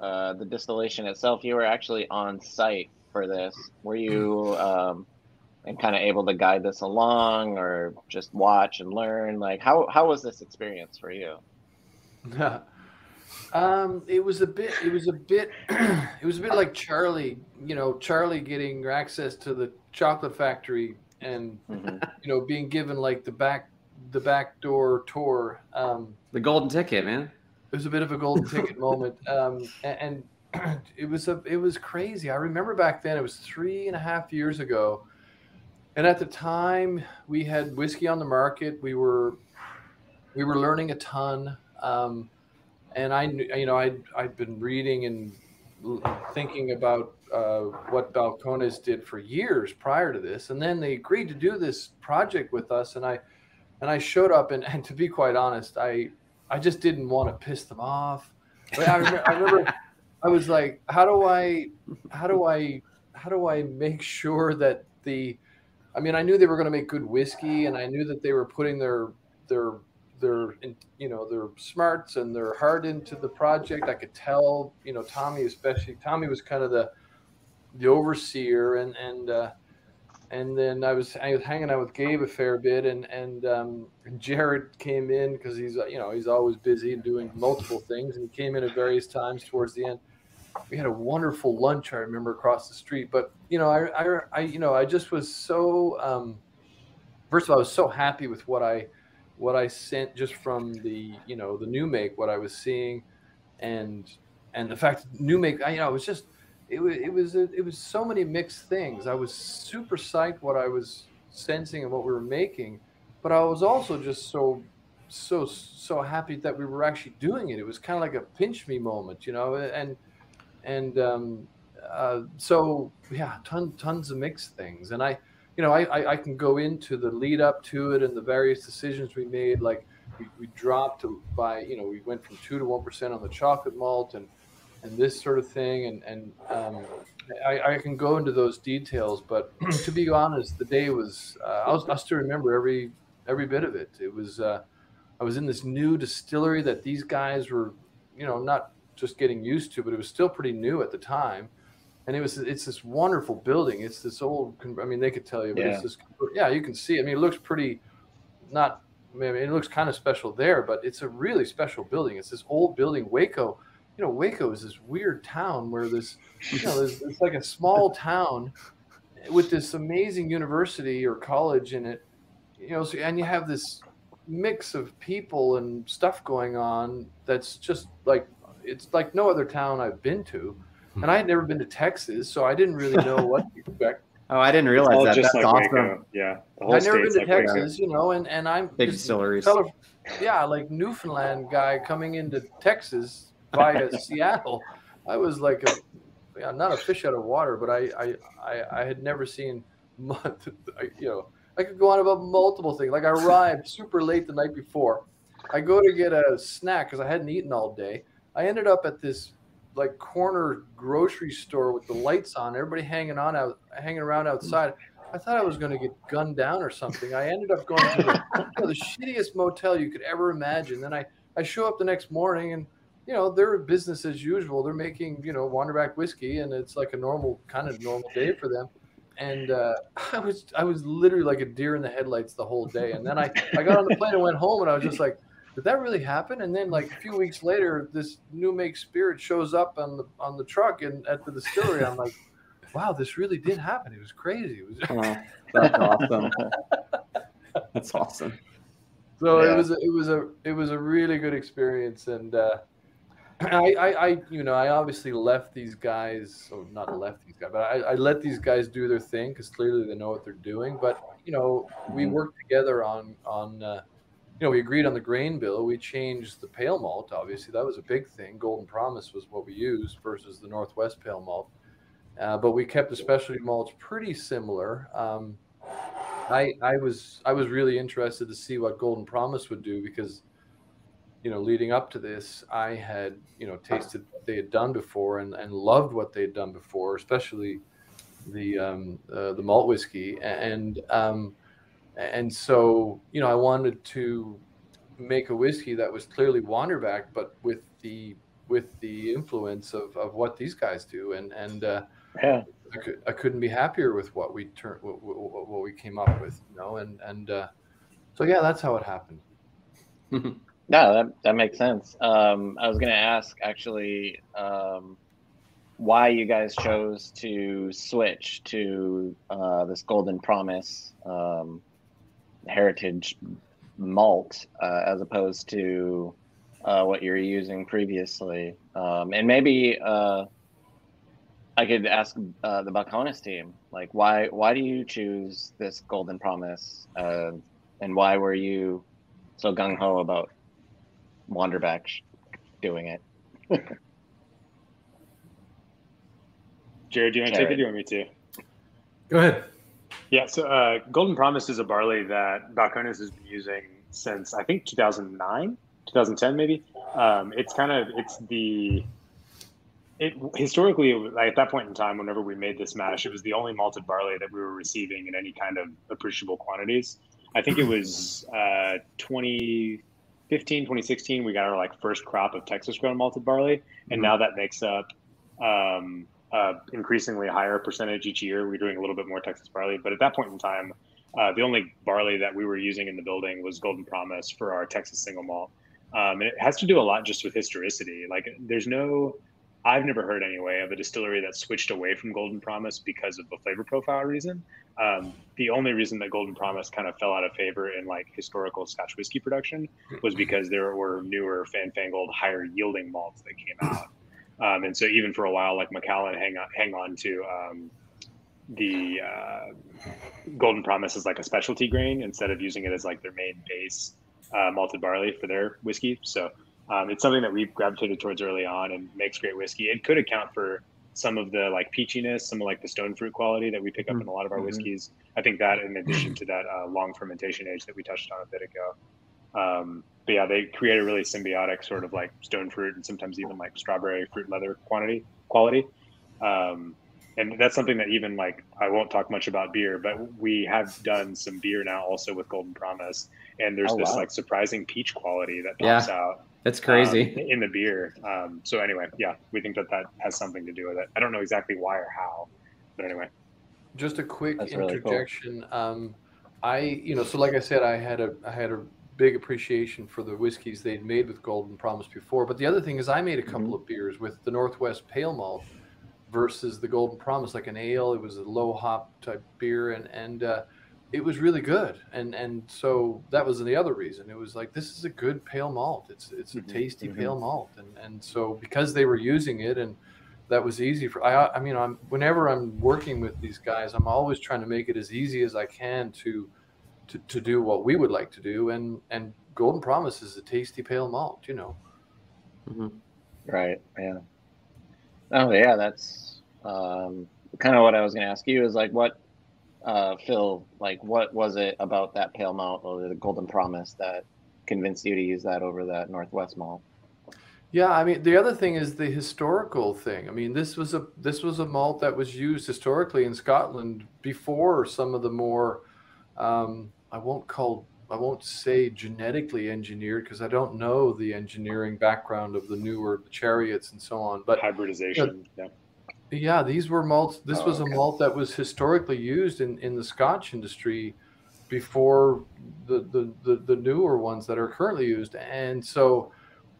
uh, the distillation itself, you were actually on site for this. Were you um, and kind of able to guide this along, or just watch and learn? Like, how how was this experience for you? um, it was a bit. It was a bit. it was a bit like Charlie. You know, Charlie getting access to the chocolate factory and Mhm. you know being given like the back the back door tour. Um, the golden ticket man it was a bit of a golden ticket moment um, and, and it was a it was crazy i remember back then it was three and a half years ago and at the time we had whiskey on the market we were we were learning a ton um, and I you know, I'd I'd been reading and thinking about uh, what Balcones did for years prior to this, and then they agreed to do this project with us, and I and I showed up, and, and to be quite honest, I I just didn't want to piss them off. But I I remember I was like, how do I, how do I, how do I make sure that the, I mean, I knew they were going to make good whiskey, and I knew that they were putting their their their you know their smarts and their heart into the project. I could tell, you know, Tommy especially. Tommy was kind of the the overseer, and and uh, and then I was I was hanging out with Gabe a fair bit, and and, um, Jared came in because he's you know he's always busy and doing multiple things, and he came in at various times towards the end. We had a wonderful lunch I remember across the street, but you know I I, I you know I just was so um, first of all I was so happy with what I what I sent just from the you know the new make what I was seeing, and and the fact new make I you know it was just it was it was it was so many mixed things. I was super psyched what I was sensing and what we were making, but I was also just so so so happy that we were actually doing it. It was kind of like a pinch me moment, you know, and and um, uh, so yeah, ton, tons of mixed things. And I, you know, I, I, I can go into the lead up to it and the various decisions we made. Like we, we dropped by, you know, we went from two to one percent on the chocolate malt and and this sort of thing. And and um, I, I, can go into those details, but to be honest, the day was uh, I, was, I still remember every every bit of it. It was uh, I was in this new distillery that these guys were, you know, not just getting used to, but it was still pretty new at the time. And it was it's this wonderful building. It's this old. I mean, they could tell you, but yeah. it's this. Yeah, you can see. I mean, it looks pretty. Not. I mean, it looks kind of special there, but it's a really special building. It's this old building, Waco you know, Waco is this weird town where this, you know, it's like a small town with this amazing university or college in it, you know, so, and you have this mix of people and stuff going on that's just like it's like no other town I've been to. Hmm. And I had never been to Texas, so I didn't really know what to expect. Oh, I didn't realize that. That's like awesome. Waco. Yeah, I've never been to like Texas, Waco. you know, and and I'm big distilleries. yeah, like Newfoundland guy coming into Texas via Seattle, I was like a yeah, not a fish out of water, but I I I, I had never seen, you know, I could go on about multiple things. Like I arrived super late the night before. I go to get a snack because I hadn't eaten all day. I ended up at this like corner grocery store with the lights on, everybody hanging on out, hanging around outside. I thought I was going to get gunned down or something. I ended up going to the, you know, the shittiest motel you could ever imagine. Then I, I show up the next morning and you know, they're business as usual. They're making, you know, Wanderback whiskey and it's like a normal kind of normal day for them. And uh, I was I was literally like a deer in the headlights the whole day. And then I, I got on the plane and went home and I was just like, did that really happen? And then like a few weeks later, this new make spirit shows up on the on the truck and at the distillery. I'm like, wow, this really did happen. It was crazy. It was oh, that's awesome. that's awesome. So yeah. it was a, it was a it was a really good experience and uh, I, I, I, you know, I obviously left these guys, or not left these guys, but I, I let these guys do their thing because clearly they know what they're doing. But you know, we mm-hmm. worked together on on, uh, you know, we agreed on the grain bill. We changed the pale malt. Obviously, that was a big thing. Golden Promise was what we used versus the Northwest pale malt. Uh, but we kept the specialty malts pretty similar. Um, I, I was I was really interested to see what Golden Promise would do because you know, leading up to this, I had, you know, tasted what they had done before and, and loved what they had done before, especially the um, uh, the malt whiskey, and um, and so you know, I wanted to make a whiskey that was clearly Wanderback, but with the with the influence of, of what these guys do, and and uh, yeah. I, could, I couldn't be happier with what we turned what, what, what, we came up with, you know, and and uh, so yeah, that's how it happened. No, that that makes sense. Um, I was going to ask actually um, why you guys chose to switch to uh, this Golden Promise um, Heritage malt uh, as opposed to uh, what you were using previously, um, and maybe uh, I could ask uh, the Balcones team, like why why do you choose this Golden Promise, uh, and why were you so gung ho about Wanderback doing it. Jared, do you want to take it? Or do you want me to? Go ahead. Yeah, so uh, Golden Promise is a barley that Balcones has been using since I think 2009, 2010 maybe. Um, it's kind of it's the it historically like at that point in time whenever we made this mash it was the only malted barley that we were receiving in any kind of appreciable quantities i think it was uh, 2015 2016 we got our like first crop of texas grown malted barley and mm-hmm. now that makes up um, uh, increasingly higher percentage each year we're doing a little bit more texas barley but at that point in time uh, the only barley that we were using in the building was golden promise for our texas single malt um, and it has to do a lot just with historicity like there's no I've never heard anyway of a distillery that switched away from Golden Promise because of a flavor profile reason. Um, the only reason that Golden Promise kind of fell out of favor in like historical Scotch whiskey production was because there were newer, fanfangled, higher yielding malts that came out. Um, and so even for a while, like Macallan hang on, hang on to um, the uh, Golden Promise as like a specialty grain instead of using it as like their main base uh, malted barley for their whiskey. So um, it's something that we've gravitated towards early on and makes great whiskey. It could account for some of the like peachiness, some of like the stone fruit quality that we pick up mm-hmm. in a lot of our mm-hmm. whiskeys. I think that, in addition to that uh, long fermentation age that we touched on a bit ago. Um, but yeah, they create a really symbiotic sort of like stone fruit and sometimes even like strawberry fruit leather quantity quality. Um, and that's something that even like I won't talk much about beer, but we have done some beer now also with Golden Promise, and there's oh, this wow. like surprising peach quality that pops yeah. out that's crazy um, in the beer. Um, so anyway, yeah, we think that that has something to do with it. I don't know exactly why or how, but anyway. Just a quick That's interjection. Really cool. um, I, you know, so like I said, I had a I had a big appreciation for the whiskeys they'd made with Golden Promise before. But the other thing is, I made a couple mm-hmm. of beers with the Northwest Pale Malt versus the Golden Promise, like an ale. It was a low hop type beer, and and uh, it was really good and and so that was the other reason it was like this is a good pale malt it's it's a mm-hmm, tasty mm-hmm. pale malt and and so because they were using it and that was easy for i i mean i'm whenever i'm working with these guys i'm always trying to make it as easy as i can to to, to do what we would like to do and and golden promise is a tasty pale malt you know mm-hmm. right yeah oh yeah that's um kind of what i was going to ask you is like what uh, Phil, like what was it about that pale malt or the Golden Promise that convinced you to use that over that Northwest malt? Yeah, I mean the other thing is the historical thing. I mean this was a this was a malt that was used historically in Scotland before some of the more um, I won't call I won't say genetically engineered because I don't know the engineering background of the newer chariots and so on. But hybridization, you know, yeah yeah, these were malts. This oh, was okay. a malt that was historically used in, in the Scotch industry before the, the, the, the newer ones that are currently used. And so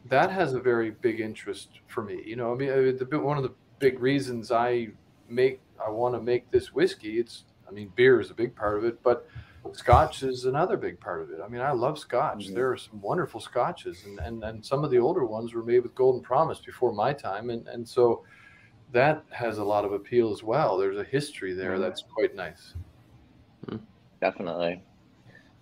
that has a very big interest for me. You know, I mean, the, one of the big reasons I make, I want to make this whiskey, it's, I mean, beer is a big part of it, but Scotch is another big part of it. I mean, I love Scotch. Mm-hmm. There are some wonderful Scotches, and, and, and some of the older ones were made with Golden Promise before my time. And, and so, that has a lot of appeal as well. There's a history there mm-hmm. that's quite nice. Hmm. Definitely.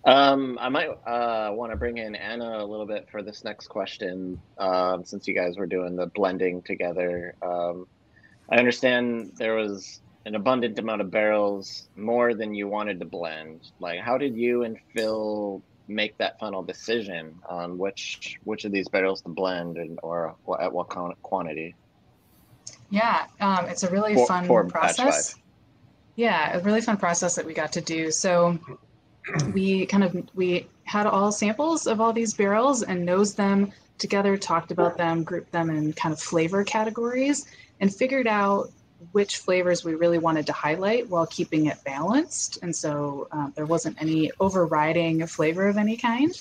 Um, I might uh, want to bring in Anna a little bit for this next question, um, since you guys were doing the blending together. Um, I understand there was an abundant amount of barrels, more than you wanted to blend. Like, how did you and Phil make that final decision on which which of these barrels to blend, and or at what quantity? Yeah, um, it's a really for, fun for process. Yeah, a really fun process that we got to do. So we kind of we had all samples of all these barrels and nosed them together, talked about them, grouped them in kind of flavor categories, and figured out which flavors we really wanted to highlight while keeping it balanced. And so um, there wasn't any overriding flavor of any kind.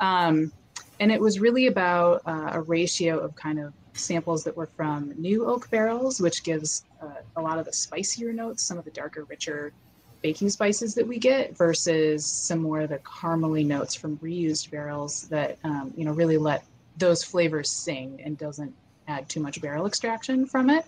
Um, and it was really about uh, a ratio of kind of samples that were from new oak barrels, which gives uh, a lot of the spicier notes, some of the darker, richer baking spices that we get, versus some more of the caramely notes from reused barrels that um, you know really let those flavors sing and doesn't add too much barrel extraction from it.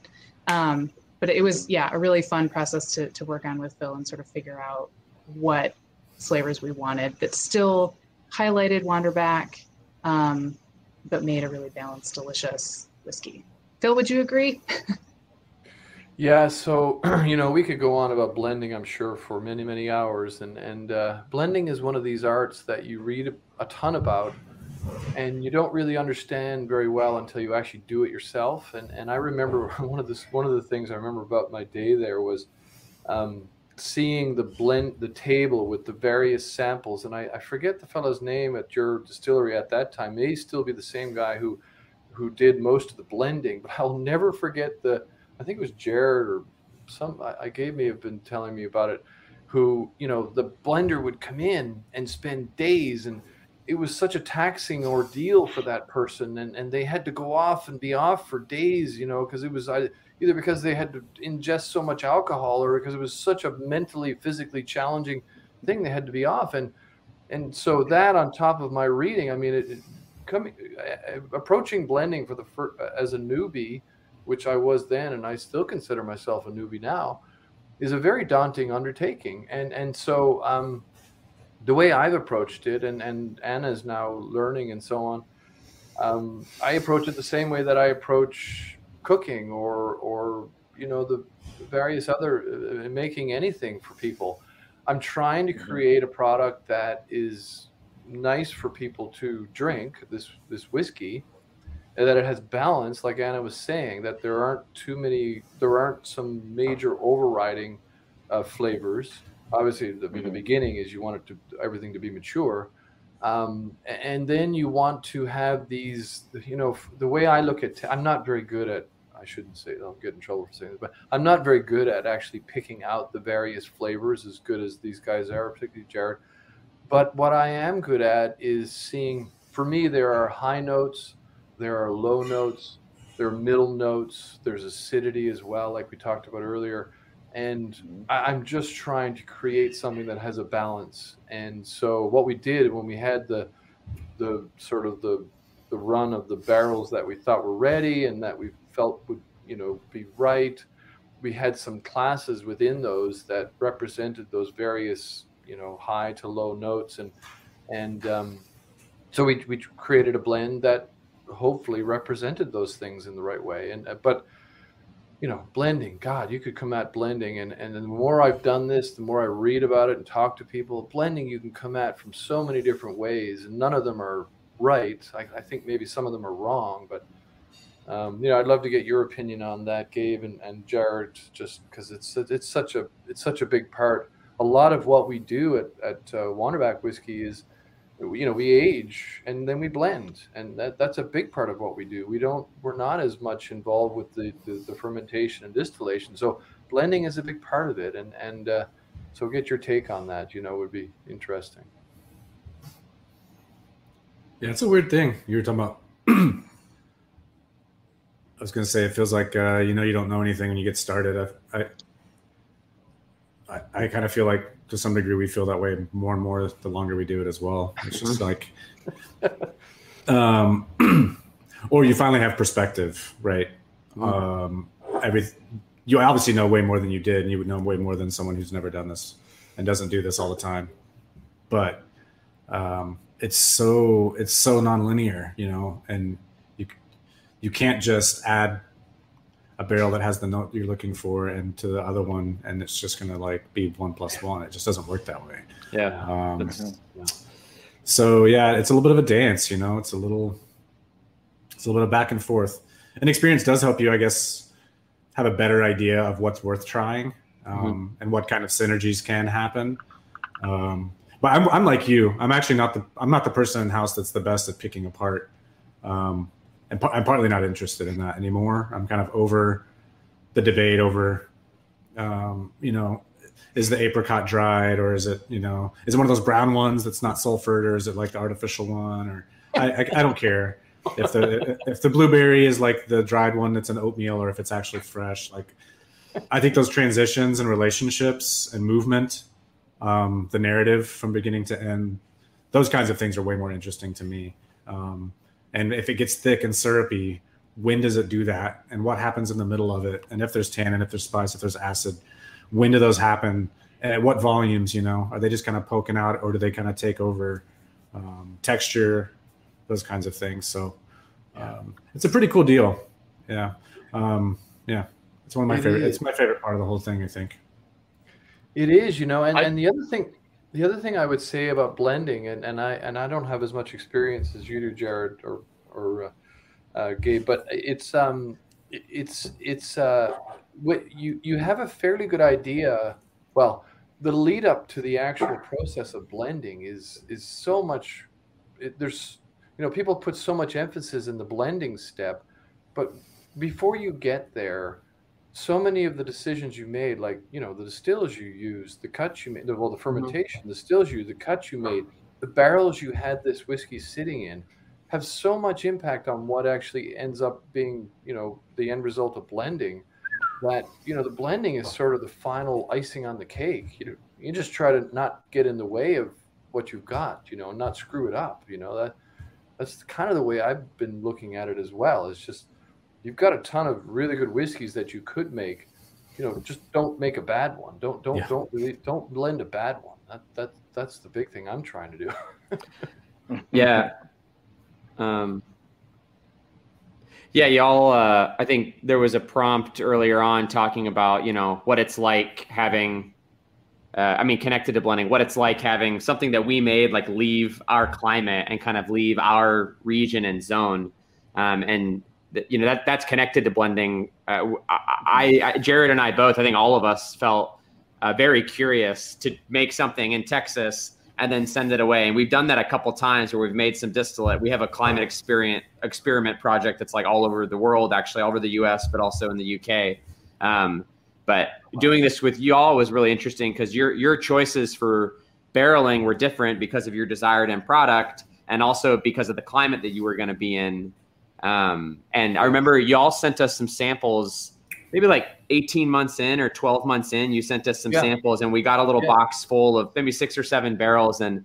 Um, but it was yeah a really fun process to to work on with Phil and sort of figure out what flavors we wanted that still highlighted Wanderback um, but made a really balanced, delicious whiskey. Phil, would you agree? Yeah, so you know we could go on about blending, I'm sure, for many many hours, and and uh, blending is one of these arts that you read a ton about, and you don't really understand very well until you actually do it yourself. And and I remember one of the one of the things I remember about my day there was um, seeing the blend the table with the various samples, and I, I forget the fellow's name at your distillery at that time. May still be the same guy who who did most of the blending, but I'll never forget the I think it was Jared or some I, I gave me have been telling me about it, who you know the blender would come in and spend days and it was such a taxing ordeal for that person and, and they had to go off and be off for days you know because it was either because they had to ingest so much alcohol or because it was such a mentally physically challenging thing they had to be off and and so that on top of my reading i mean it, it coming approaching blending for the first as a newbie which I was then, and I still consider myself a newbie now, is a very daunting undertaking. And and so um, the way I've approached it, and and Anna's now learning and so on, um, I approach it the same way that I approach cooking or or you know the various other uh, making anything for people. I'm trying to mm-hmm. create a product that is nice for people to drink this this whiskey and that it has balance, like Anna was saying, that there aren't too many, there aren't some major overriding uh, flavors. Obviously, the, mm-hmm. the beginning is you want it to everything to be mature, um, and then you want to have these. You know, the way I look at, I'm not very good at. I shouldn't say I'll get in trouble for saying this, but I'm not very good at actually picking out the various flavors as good as these guys are, particularly Jared. But what I am good at is seeing. For me, there are high notes there are low notes, there are middle notes, there's acidity as well, like we talked about earlier. And mm-hmm. I, am just trying to create something that has a balance. And so what we did when we had the the sort of the the run of the barrels that we thought were ready and that we felt would you know be right we had some classes within those that represented those various you know high to low notes and and um, so we, we created a blend that hopefully represented those things in the right way. And uh, but you know, blending, God, you could come at blending, and and the more I've done this, the more I read about it and talk to people. Blending, you can come at from so many different ways, and none of them are right. I, I think maybe some of them are wrong, but. Um, you know, I'd love to get your opinion on that, Gabe and, and Jared, just because it's it's such a it's such a big part. A lot of what we do at at uh, Wanderback Whiskey is you know we age and then we blend. And that, that's a big part of what we do. We don't we're not as much involved with the, the, the fermentation and distillation. So blending is a big part of it. And and uh, so get your take on that you know would be interesting. Yeah it's a weird thing you were talking about. I was going to say it feels like uh, you know you don't know anything when you get started. I i, I, I kind of feel like to some degree we feel that way more and more the longer we do it as well. It's just like um or you finally have perspective right? Mm-hmm. um every you obviously know way more than you did and you would know way more than someone who's never done this and doesn't do this all the time. But um it's so it's so nonlinear you know and you you can't just add a barrel that has the note you're looking for and to the other one and it's just going to like be one plus one. It just doesn't work that way. Yeah um, so yeah it's a little bit of a dance you know? It's a little it's a little bit of back and forth. And experience does help you i guess have a better idea of what's worth trying um, mm-hmm. and what kind of synergies can happen. Um, but I'm, I'm like you. I'm actually not the i'm not the person in house that's the best at picking apart. Um, and I'm partly not interested in that anymore. I'm kind of over the debate over, um, you know, is the apricot dried or is it, you know, is it one of those brown ones that's not sulfured or is it like the artificial one or I, I, I don't care if the if the blueberry is like the dried one that's an oatmeal or if it's actually fresh. Like, I think those transitions and relationships and movement, um, the narrative from beginning to end, those kinds of things are way more interesting to me. Um, and if it gets thick and syrupy, when does it do that? And what happens in the middle of it? And if there's tannin, if there's spice, if there's acid, when do those happen? And at what volumes, you know, are they just kind of poking out or do they kind of take over um, texture, those kinds of things? So Um, it's a pretty cool deal. Yeah. Um, yeah. It's one of my It favorite. is. It's my favorite part of the whole thing. I think. It is, you know, and, I- and the other thing, the other thing I would say about blending, and, and I and I don't have as much experience as you do, Jared or or uh, uh, Gabe, but it's um it's it's uh what you you have a fairly good idea. Well, the lead up to the actual process of blending is is so much. It, there's you know people put so much emphasis in the blending step, but before you get there so many of the decisions you made, like you know the distills you used, the cuts you made, well the mm-hmm. fermentation, the stills you, the cuts you made, the barrels you had this whiskey sitting in, have so much impact on what actually ends up being you know the end result of blending. That you know the blending is sort of the final icing on the cake. You know, you just try to not get in the way of what you've got, you know, and not screw it up. You know that that's kind of the way I've been looking at it as well. It's just you've got a ton of really good whiskeys that you could make. You know, just don't make a bad one. Don't don't Yeah. don't really don't blend a bad one. That that that's the big thing I'm trying to do. Yeah. Um, yeah, y'all. Uh, I think there was a prompt earlier on talking about you know what it's like having. Uh, I mean, connected to blending, what it's like having something that we made like leave our climate and kind of leave our region and zone, um, and th- you know that that's connected to blending. Uh, I, I, Jared and I both, I think all of us felt uh, very curious to make something in Texas and then send it away. And we've done that a couple times where we've made some distillate. We have a climate experiment experiment project that's like all over the world, actually all over the U.S., but also in the U.K. Um, but doing this with y'all was really interesting because your your choices for barreling were different because of your desired end product and also because of the climate that you were going to be in. Um, and I remember y'all sent us some samples, maybe like 18 months in or 12 months in. You sent us some Yeah. samples, and we got a little Yeah. box full of maybe six or seven barrels. And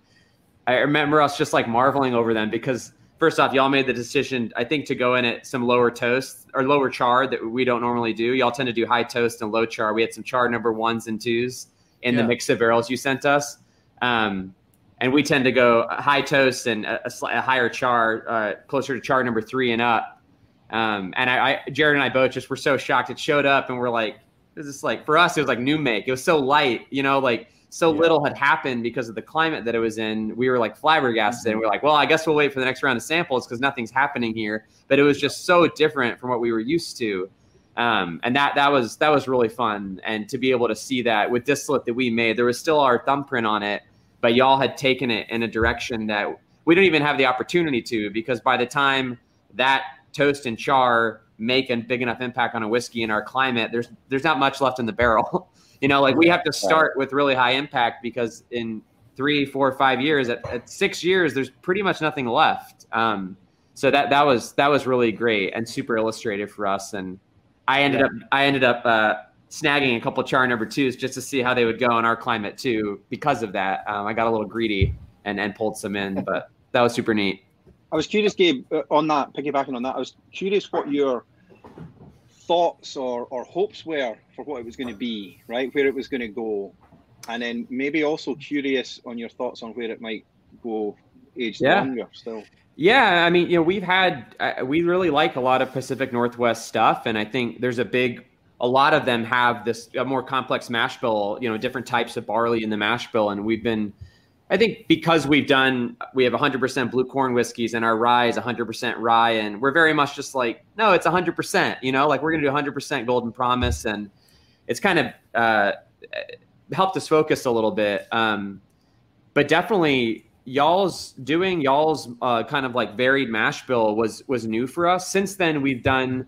I remember us just like marveling over them because first off, y'all made the decision, I think, to go in at some lower toast or lower char that we don't normally do. Y'all tend to do high toast and low char. We had some char number ones and twos in the mix of barrels you sent us. Um, and we tend to go high toast and a, a, higher char, uh, closer to char number three and up. Um, and I, I, Jared and I both just were so shocked. It showed up, and we're like, "This is like for us, it was like new make. It was so light, you know, like so Yeah. little had happened because of the climate that it was in. We were like flabbergasted, and we are like, well, I guess we'll wait for the next round of samples because nothing's happening here. But it was just so different from what we were used to. Um, and that that was that was really fun, and to be able to see that with this distillate that we made, there was still our thumbprint on it, but y'all had taken it in a direction that we don't even have the opportunity to because by the time that toast and char make a big enough impact on a whiskey in our climate, there's there's not much left in the barrel. you know, like we have to start with really high impact because in three, four, five years, at, at six years, there's pretty much nothing left. Um, so that that was that was really great and super illustrative for us. And I ended up I ended up uh, snagging a couple char number twos just to see how they would go in our climate too. Because of that, um, I got a little greedy and and pulled some in, but that was super neat. I was curious, Gabe, uh, on that, piggybacking on that, I was curious what your thoughts or, or hopes were for what it was going to be, right? Where it was going to go. And then maybe also curious on your thoughts on where it might go aged Yeah. longer still. Yeah, I mean, you know, we've had uh, we really like a lot of Pacific Northwest stuff, and I think there's a big, a lot of them have this a more complex mash bill, you know, different types of barley in the mash bill, and we've been, I think, because we've done, we have 100% blue corn whiskeys, and our rye is 100% rye, and we're very much just like, no, it's 100%, you know, like we're gonna do 100% Golden Promise, and it's kind of uh, helped us focus a little bit, um, but definitely y'all's doing y'all's uh, kind of like varied mash bill was was new for us. Since then, we've done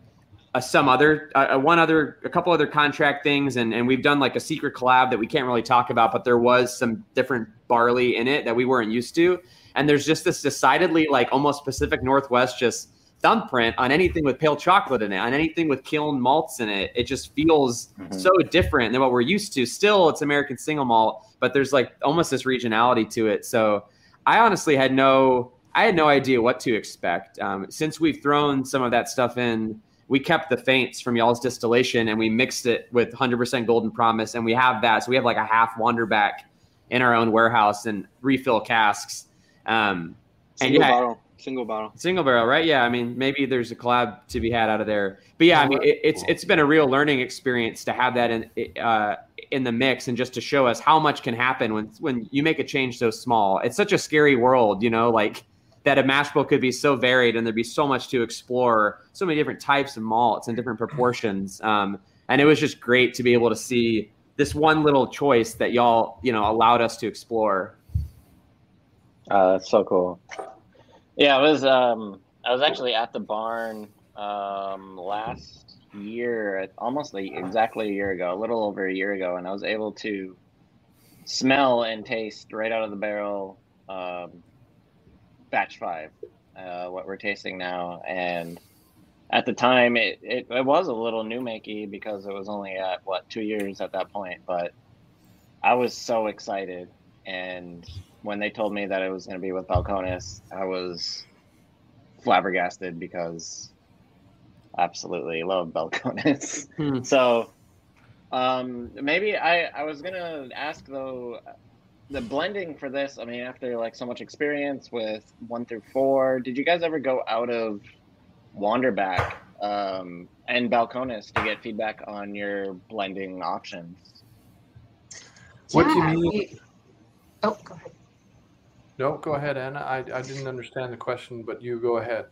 uh, some other uh, uh, one other a couple other contract things, and and we've done like a secret collab that we can't really talk about, but there was some different barley in it that we weren't used to, and there's just this decidedly like almost Pacific Northwest just thumbprint on anything with pale chocolate in it, on anything with kiln malts in it. It just feels Mhm. so different than what we're used to. Still, it's American single malt, but there's like almost this regionality to it. So I honestly had no I had no idea what to expect. Um, since we've thrown some of that stuff in, we kept the faints from y'all's distillation and we mixed it with 100% Golden Promise, and we have that. So we have like a half Wanderback in our own warehouse and refill casks. Um, and Single yeah, barrel. single barrel. Single barrel, right? Yeah. I mean, maybe there's a collab to be had out of there. But yeah, I mean, it, it's it's been a real learning experience to have that in uh, in the mix and just to show us how much can happen when when you make a change so small. It's such a scary world, you know, like that a mash bill could be so varied and there'd be so much to explore, so many different types of malts and different proportions. Um, and it was just great to be able to see this one little choice that y'all, you know, allowed us to explore. Uh, that's so cool. Yeah, I was um I was actually at the barn um last year, almost like exactly a year ago, a little over a year ago, and I was able to smell and taste right out of the barrel um, batch five, uh, what we're tasting now, and at the time it, it, it was a little new makey because it was only at what two years at that point, but I was so excited and when they told me that it was going to be with Balcones, I was flabbergasted because absolutely love Balcones. Hmm. So um, maybe I, I was going to ask though, the blending for this, I mean, after like so much experience with one through four, did you guys ever go out of Wanderback um, and Balcones to get feedback on your blending options? What do you mean? We, oh, go ahead. No, go ahead, Anna. I, I didn't understand the question, but you go ahead.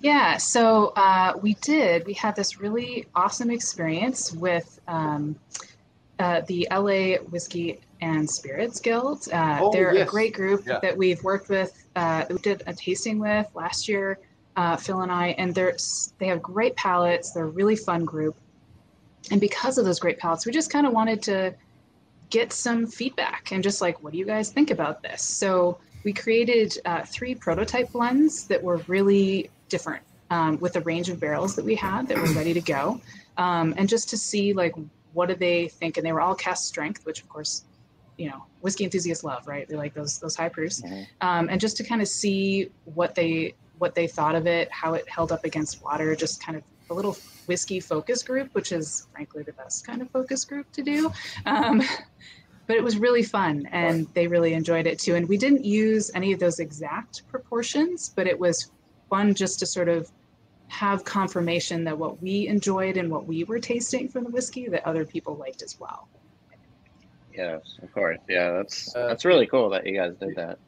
Yeah, so uh, we did. We had this really awesome experience with um, uh, the LA Whiskey and Spirits Guild. Uh, oh, they're yes. a great group yeah. that we've worked with. Uh, we did a tasting with last year, uh, Phil and I, and they're they have great palates. They're a really fun group, and because of those great palates, we just kind of wanted to get some feedback and just like, what do you guys think about this? So we created uh, three prototype blends that were really different um, with the range of barrels that we had that were ready to go. Um, and just to see like, what do they think? And they were all cast strength, which of course, you know, whiskey enthusiasts love, right? They like those, those high proofs. Mm-hmm. Um, and just to kind of see what they, what they thought of it, how it held up against water, just kind of a little whiskey focus group, which is frankly the best kind of focus group to do. Um, but it was really fun and they really enjoyed it too. And we didn't use any of those exact proportions, but it was fun just to sort of have confirmation that what we enjoyed and what we were tasting from the whiskey that other people liked as well. Yes, of course. Yeah, that's uh, that's really cool that you guys did that.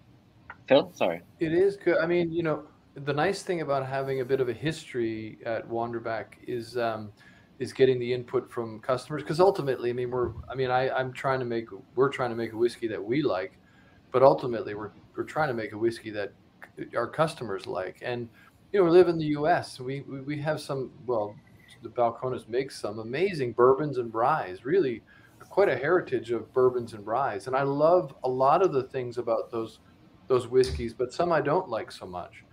Phil, sorry. It is good. I mean, you know, the nice thing about having a bit of a history at Wanderback is um, is getting the input from customers because ultimately, I mean, we're I mean, I I'm trying to make we're trying to make a whiskey that we like, but ultimately we're we're trying to make a whiskey that our customers like. And you know, we live in the U.S. We we, we have some well, the Balcones makes some amazing bourbons and ryes. Really, quite a heritage of bourbons and ryes. And I love a lot of the things about those those whiskeys, but some I don't like so much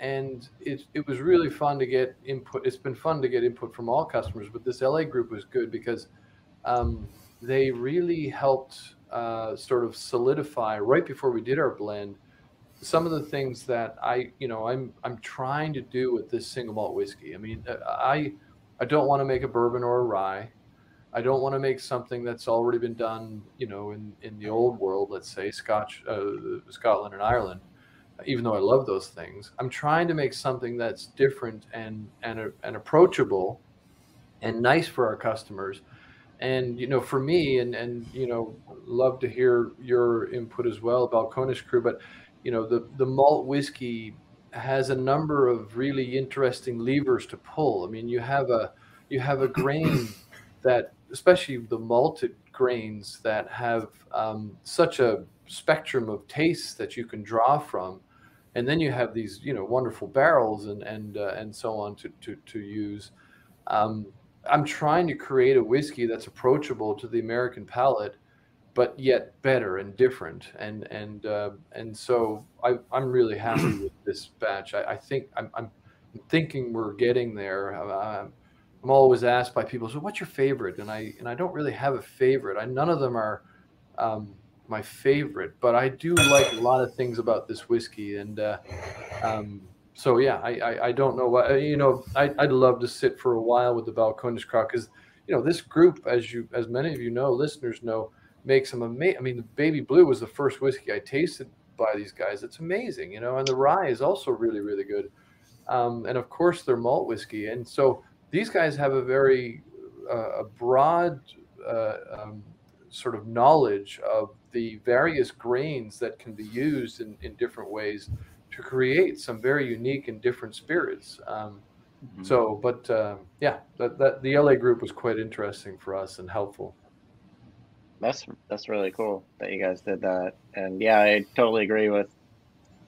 and it, it was really fun to get input. It's been fun to get input from all customers, but this LA group was good because um, they really helped uh, sort of solidify right before we did our blend some of the things that I, you know, I'm I'm trying to do with this single malt whiskey. I mean, uh, I I don't want to make a bourbon or a rye. I don't want to make something that's already been done, you know, in in the old world, let's say Scotch, uh, Scotland and Ireland even though I love those things, I'm trying to make something that's different and and and approachable and nice for our customers. And you know, for me, and and you know, love to hear your input as well about Balcones Crew. But you know, the the malt whiskey has a number of really interesting levers to pull. I mean, you have a you have a grain that, especially the malted grains that have um, such a spectrum of tastes that you can draw from. And then you have these you know wonderful barrels and and uh, and so on to to, to use. Um, i'm trying to create a whiskey that's approachable to the american palate but yet better and different. And and uh, and so I, i'm really happy with this batch. I, I think I'm, I'm thinking we're getting there. I'm, I'm always asked by people so what's your favorite and i and i don't really have a favorite I, none of them are um, my favorite, but I do like a lot of things about this whiskey. And uh, um, so, yeah, I, I, I, don't know what, you know, I, would love to sit for a while with the Balcones Croc because, you know, this group, as you, as many of you know, listeners know, makes some amazing. I mean, the Baby Blue was the first whiskey I tasted by these guys. It's amazing, you know. And the rye is also really, really good. Um, and of course, they're malt whiskey. And so these guys have a very uh, a broad uh, um, sort of knowledge of the various grains that can be used in, in different ways to create some very unique and different spirits. Um, mm-hmm. So, but uh, yeah, that, that the LA group was quite interesting for us and helpful. That's that's really cool that you guys did that, and yeah, I totally agree with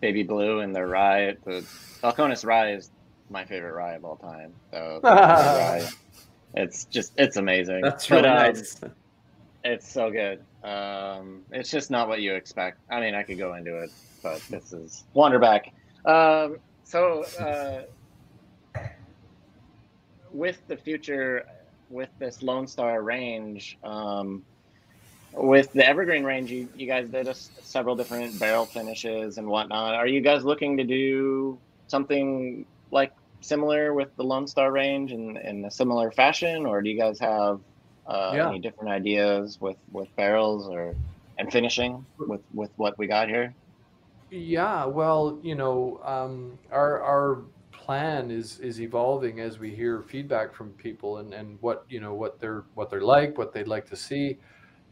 Baby Blue and their rye. The Balcones rye is my favorite rye of all time. So it's just it's amazing. That's really but, um, nice. It's so good. Um, it's just not what you expect. I mean, I could go into it, but this is Wanderback. Um, so, uh, with the future, with this Lone Star range, um, with the Evergreen range, you, you guys did a, several different barrel finishes and whatnot. Are you guys looking to do something like similar with the Lone Star range in, in a similar fashion, or do you guys have uh, yeah. any different ideas with with barrels or and finishing with with what we got here? Yeah, well, you know, um, our our plan is is evolving as we hear feedback from people and and what you know what they're what they're like, what they'd like to see.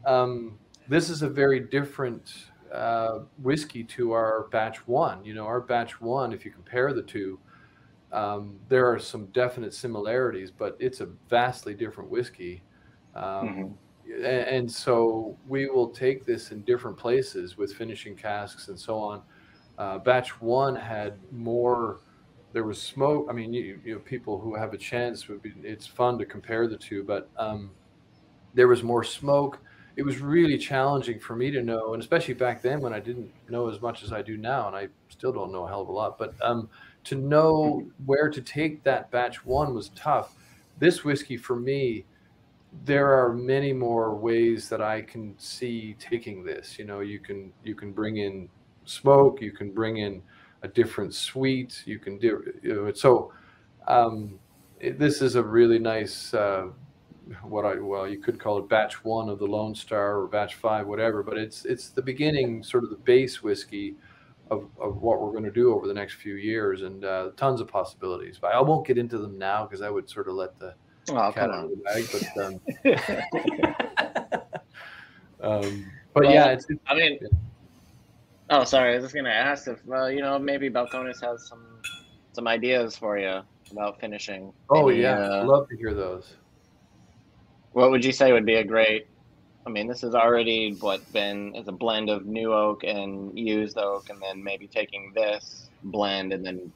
Um, this is a very different uh, whiskey to our batch one. You know, our batch one, if you compare the two, um, there are some definite similarities, but it's a vastly different whiskey. Um, mm-hmm. and, and, so we will take this in different places with finishing casks and so on. Uh, batch one had more. There was smoke. I mean, you, you know, people who have a chance would be. It's fun to compare the two, but um, there was more smoke. It was really challenging for me to know, and especially back then when I didn't know as much as I do now, and I still don't know a hell of a lot. But um, to know where to take that batch one was tough. This whiskey for me there are many more ways that I can see taking this. You know, you can you can bring in smoke, you can bring in a different sweet, you can do you know, so. Um, it, this is a really nice uh, what I well you could call it batch one of the Lone Star or batch five, whatever. But it's it's the beginning, sort of the base whiskey of, of what we're going to do over the next few years, and uh, tons of possibilities. But I won't get into them now because I would sort of let the Oh, cat out of the bag, but um, um, but well, yeah, it's, it's, I mean, oh, sorry, I was just gonna ask if uh, you know maybe Balcones has some some ideas for you about finishing. Oh yeah, uh, love to hear those. What would you say would be a great? I mean, this has already what been is a blend of new oak and used oak, and then maybe taking this blend and then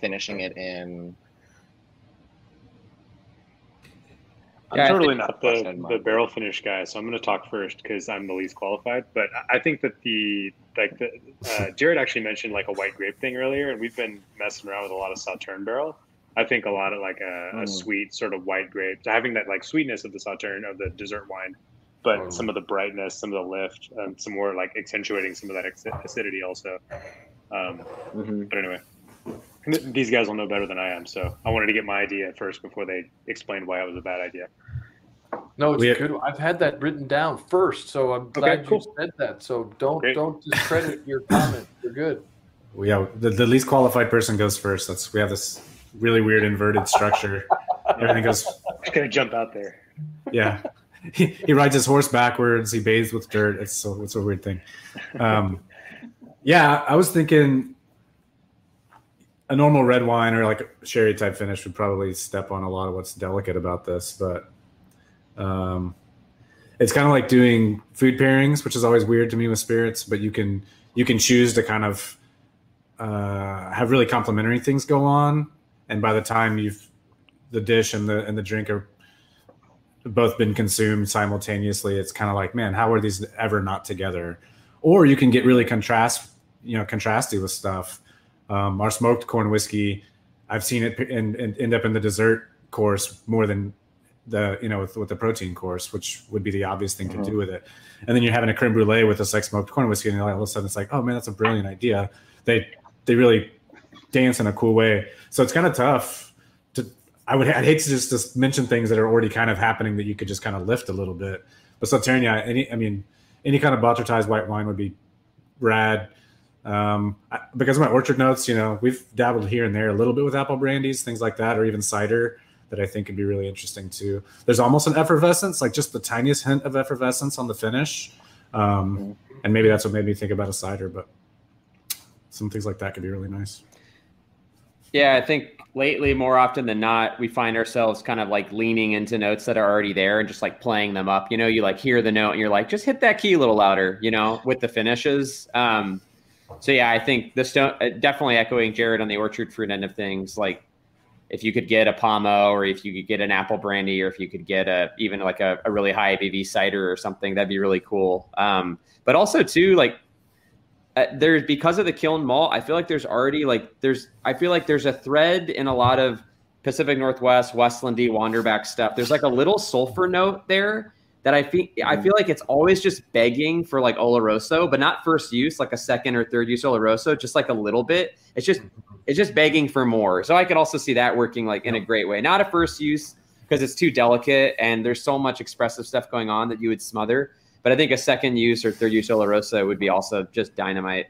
finishing it in I'm yeah, totally not the, the barrel finish guy, so I'm going to talk first because I'm the least qualified. But I think that the like the uh, Jared actually mentioned like a white grape thing earlier, and we've been messing around with a lot of Sauterne barrel. I think a lot of like a, mm. a sweet sort of white grape, having that like sweetness of the Sauterne of the dessert wine, but mm. some of the brightness, some of the lift, and some more like accentuating some of that acidity also. Um, mm-hmm. But anyway, these guys will know better than I am, so I wanted to get my idea first before they explained why it was a bad idea. No, it's good. I've had that written down first, so I'm glad okay, cool. you said that. So don't Great. don't discredit your comment. You're good. Well, yeah, the, the least qualified person goes first. That's we have this really weird inverted structure. Everything goes. Just gonna jump out there. Yeah, he, he rides his horse backwards. He bathes with dirt. It's so it's a weird thing. Um, yeah, I was thinking a normal red wine or like a sherry type finish would probably step on a lot of what's delicate about this, but um, it's kind of like doing food pairings, which is always weird to me with spirits. But you can you can choose to kind of uh, have really complementary things go on, and by the time you've the dish and the and the drink are both been consumed simultaneously, it's kind of like, man, how are these ever not together? Or you can get really contrast, you know, contrasty with stuff. Um, our smoked corn whiskey, I've seen it and end up in the dessert course more than the you know with, with the protein course, which would be the obvious thing mm-hmm. to do with it. And then you're having a creme brulee with this like smoked corn whiskey, and all of a sudden it's like, oh man, that's a brilliant idea. They they really dance in a cool way. So it's kind of tough to. I would I'd hate to just, just mention things that are already kind of happening that you could just kind of lift a little bit. But Sauternes, any I mean, any kind of botrytized white wine would be rad. Um, I, because of my orchard notes, you know, we've dabbled here and there a little bit with apple brandies, things like that, or even cider that I think could be really interesting too. There's almost an effervescence, like just the tiniest hint of effervescence on the finish. Um, and maybe that's what made me think about a cider, but some things like that could be really nice. Yeah, I think lately, more often than not, we find ourselves kind of like leaning into notes that are already there and just like playing them up. You know, you like hear the note and you're like, just hit that key a little louder, you know, with the finishes. Um, so yeah, I think the stone uh, definitely echoing Jared on the orchard fruit end of things. Like, if you could get a Pommeau, or if you could get an apple brandy, or if you could get a even like a, a really high ABV cider or something, that'd be really cool. Um, but also too, like uh, there's because of the kiln malt, I feel like there's already like there's I feel like there's a thread in a lot of Pacific Northwest, Westlandy, Wanderback stuff. There's like a little sulfur note there that I feel I feel like it's always just begging for like Oloroso, but not first use, like a second or third use Oloroso, just like a little bit. It's just it's just begging for more. So I could also see that working like in a great way. Not a first use because it's too delicate and there's so much expressive stuff going on that you would smother. But I think a second use or third use Oloroso would be also just dynamite.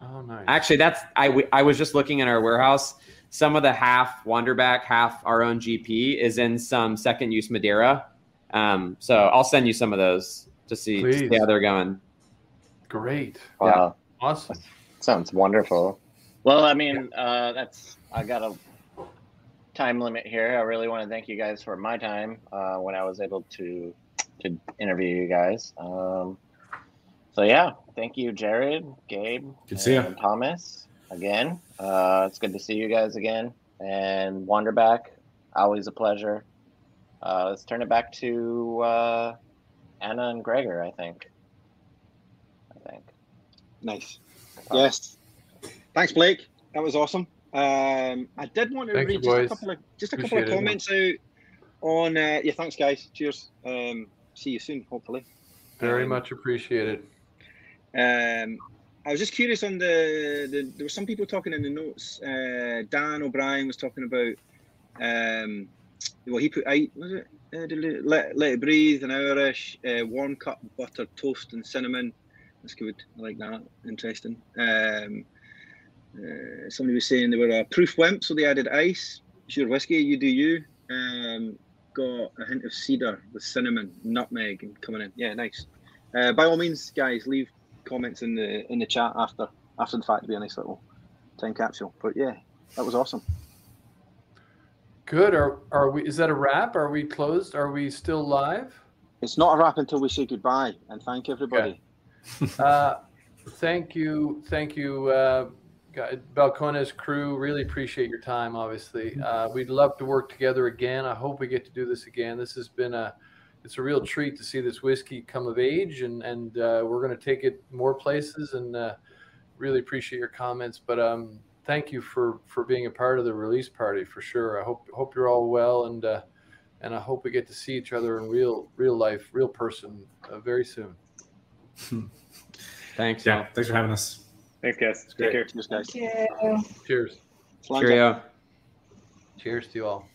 Oh, nice. Actually, that's I, I was just looking in our warehouse. Some of the half Wanderback, half our own GP is in some second use Madeira. Um, so I'll send you some of those to see, to see how they're going. Great. Wow. Awesome. Sounds wonderful. Well, I mean, uh, that's I got a time limit here. I really want to thank you guys for my time uh, when I was able to to interview you guys. Um, so yeah, thank you, Jared, Gabe, Good to see you. and Thomas again. Uh, it's good to see you guys again. And Wanderback, always a pleasure. Uh, let's turn it back to uh, Anna and Gregor. I think. I think. Nice. Yes. Thanks, Blake. That was awesome. Um, I did want to Thank read just a couple of just a couple of Appreciate it. comments out on. Uh, yeah, thanks, guys. Cheers. Um, see you soon, hopefully. Very Um, much appreciated. Um, I was just curious on the, the there were some people talking in the notes. Uh, Dan O'Brien was talking about um, well he put I was it uh, let, let it breathe an Irish uh, warm cut butter toast and cinnamon. That's good. I like that. Interesting. Um, uh, somebody was saying they were a proof wimp, so they added ice. It's your whiskey. You do you. Um, got a hint of cedar with cinnamon, nutmeg, and coming in. Yeah, nice. Uh, by all means, guys, leave comments in the in the chat after after the fact to be a nice little time capsule. But yeah, that was awesome. Good. Are are we? Is that a wrap? Are we closed? Are we still live? It's not a wrap until we say goodbye and thank everybody. Uh, thank you, thank you, uh, Balcones crew. Really appreciate your time. Obviously, uh, we'd love to work together again. I hope we get to do this again. This has been a, it's a real treat to see this whiskey come of age, and and uh, we're going to take it more places. And uh, really appreciate your comments. But um, thank you for for being a part of the release party for sure. I hope hope you're all well, and uh, and I hope we get to see each other in real real life, real person, uh, very soon. Thanks. Yeah, thanks for having us. Thanks, guys. Take care. Cheers, guys. Thank you. Cheers. Cheerio. Cheers to you all.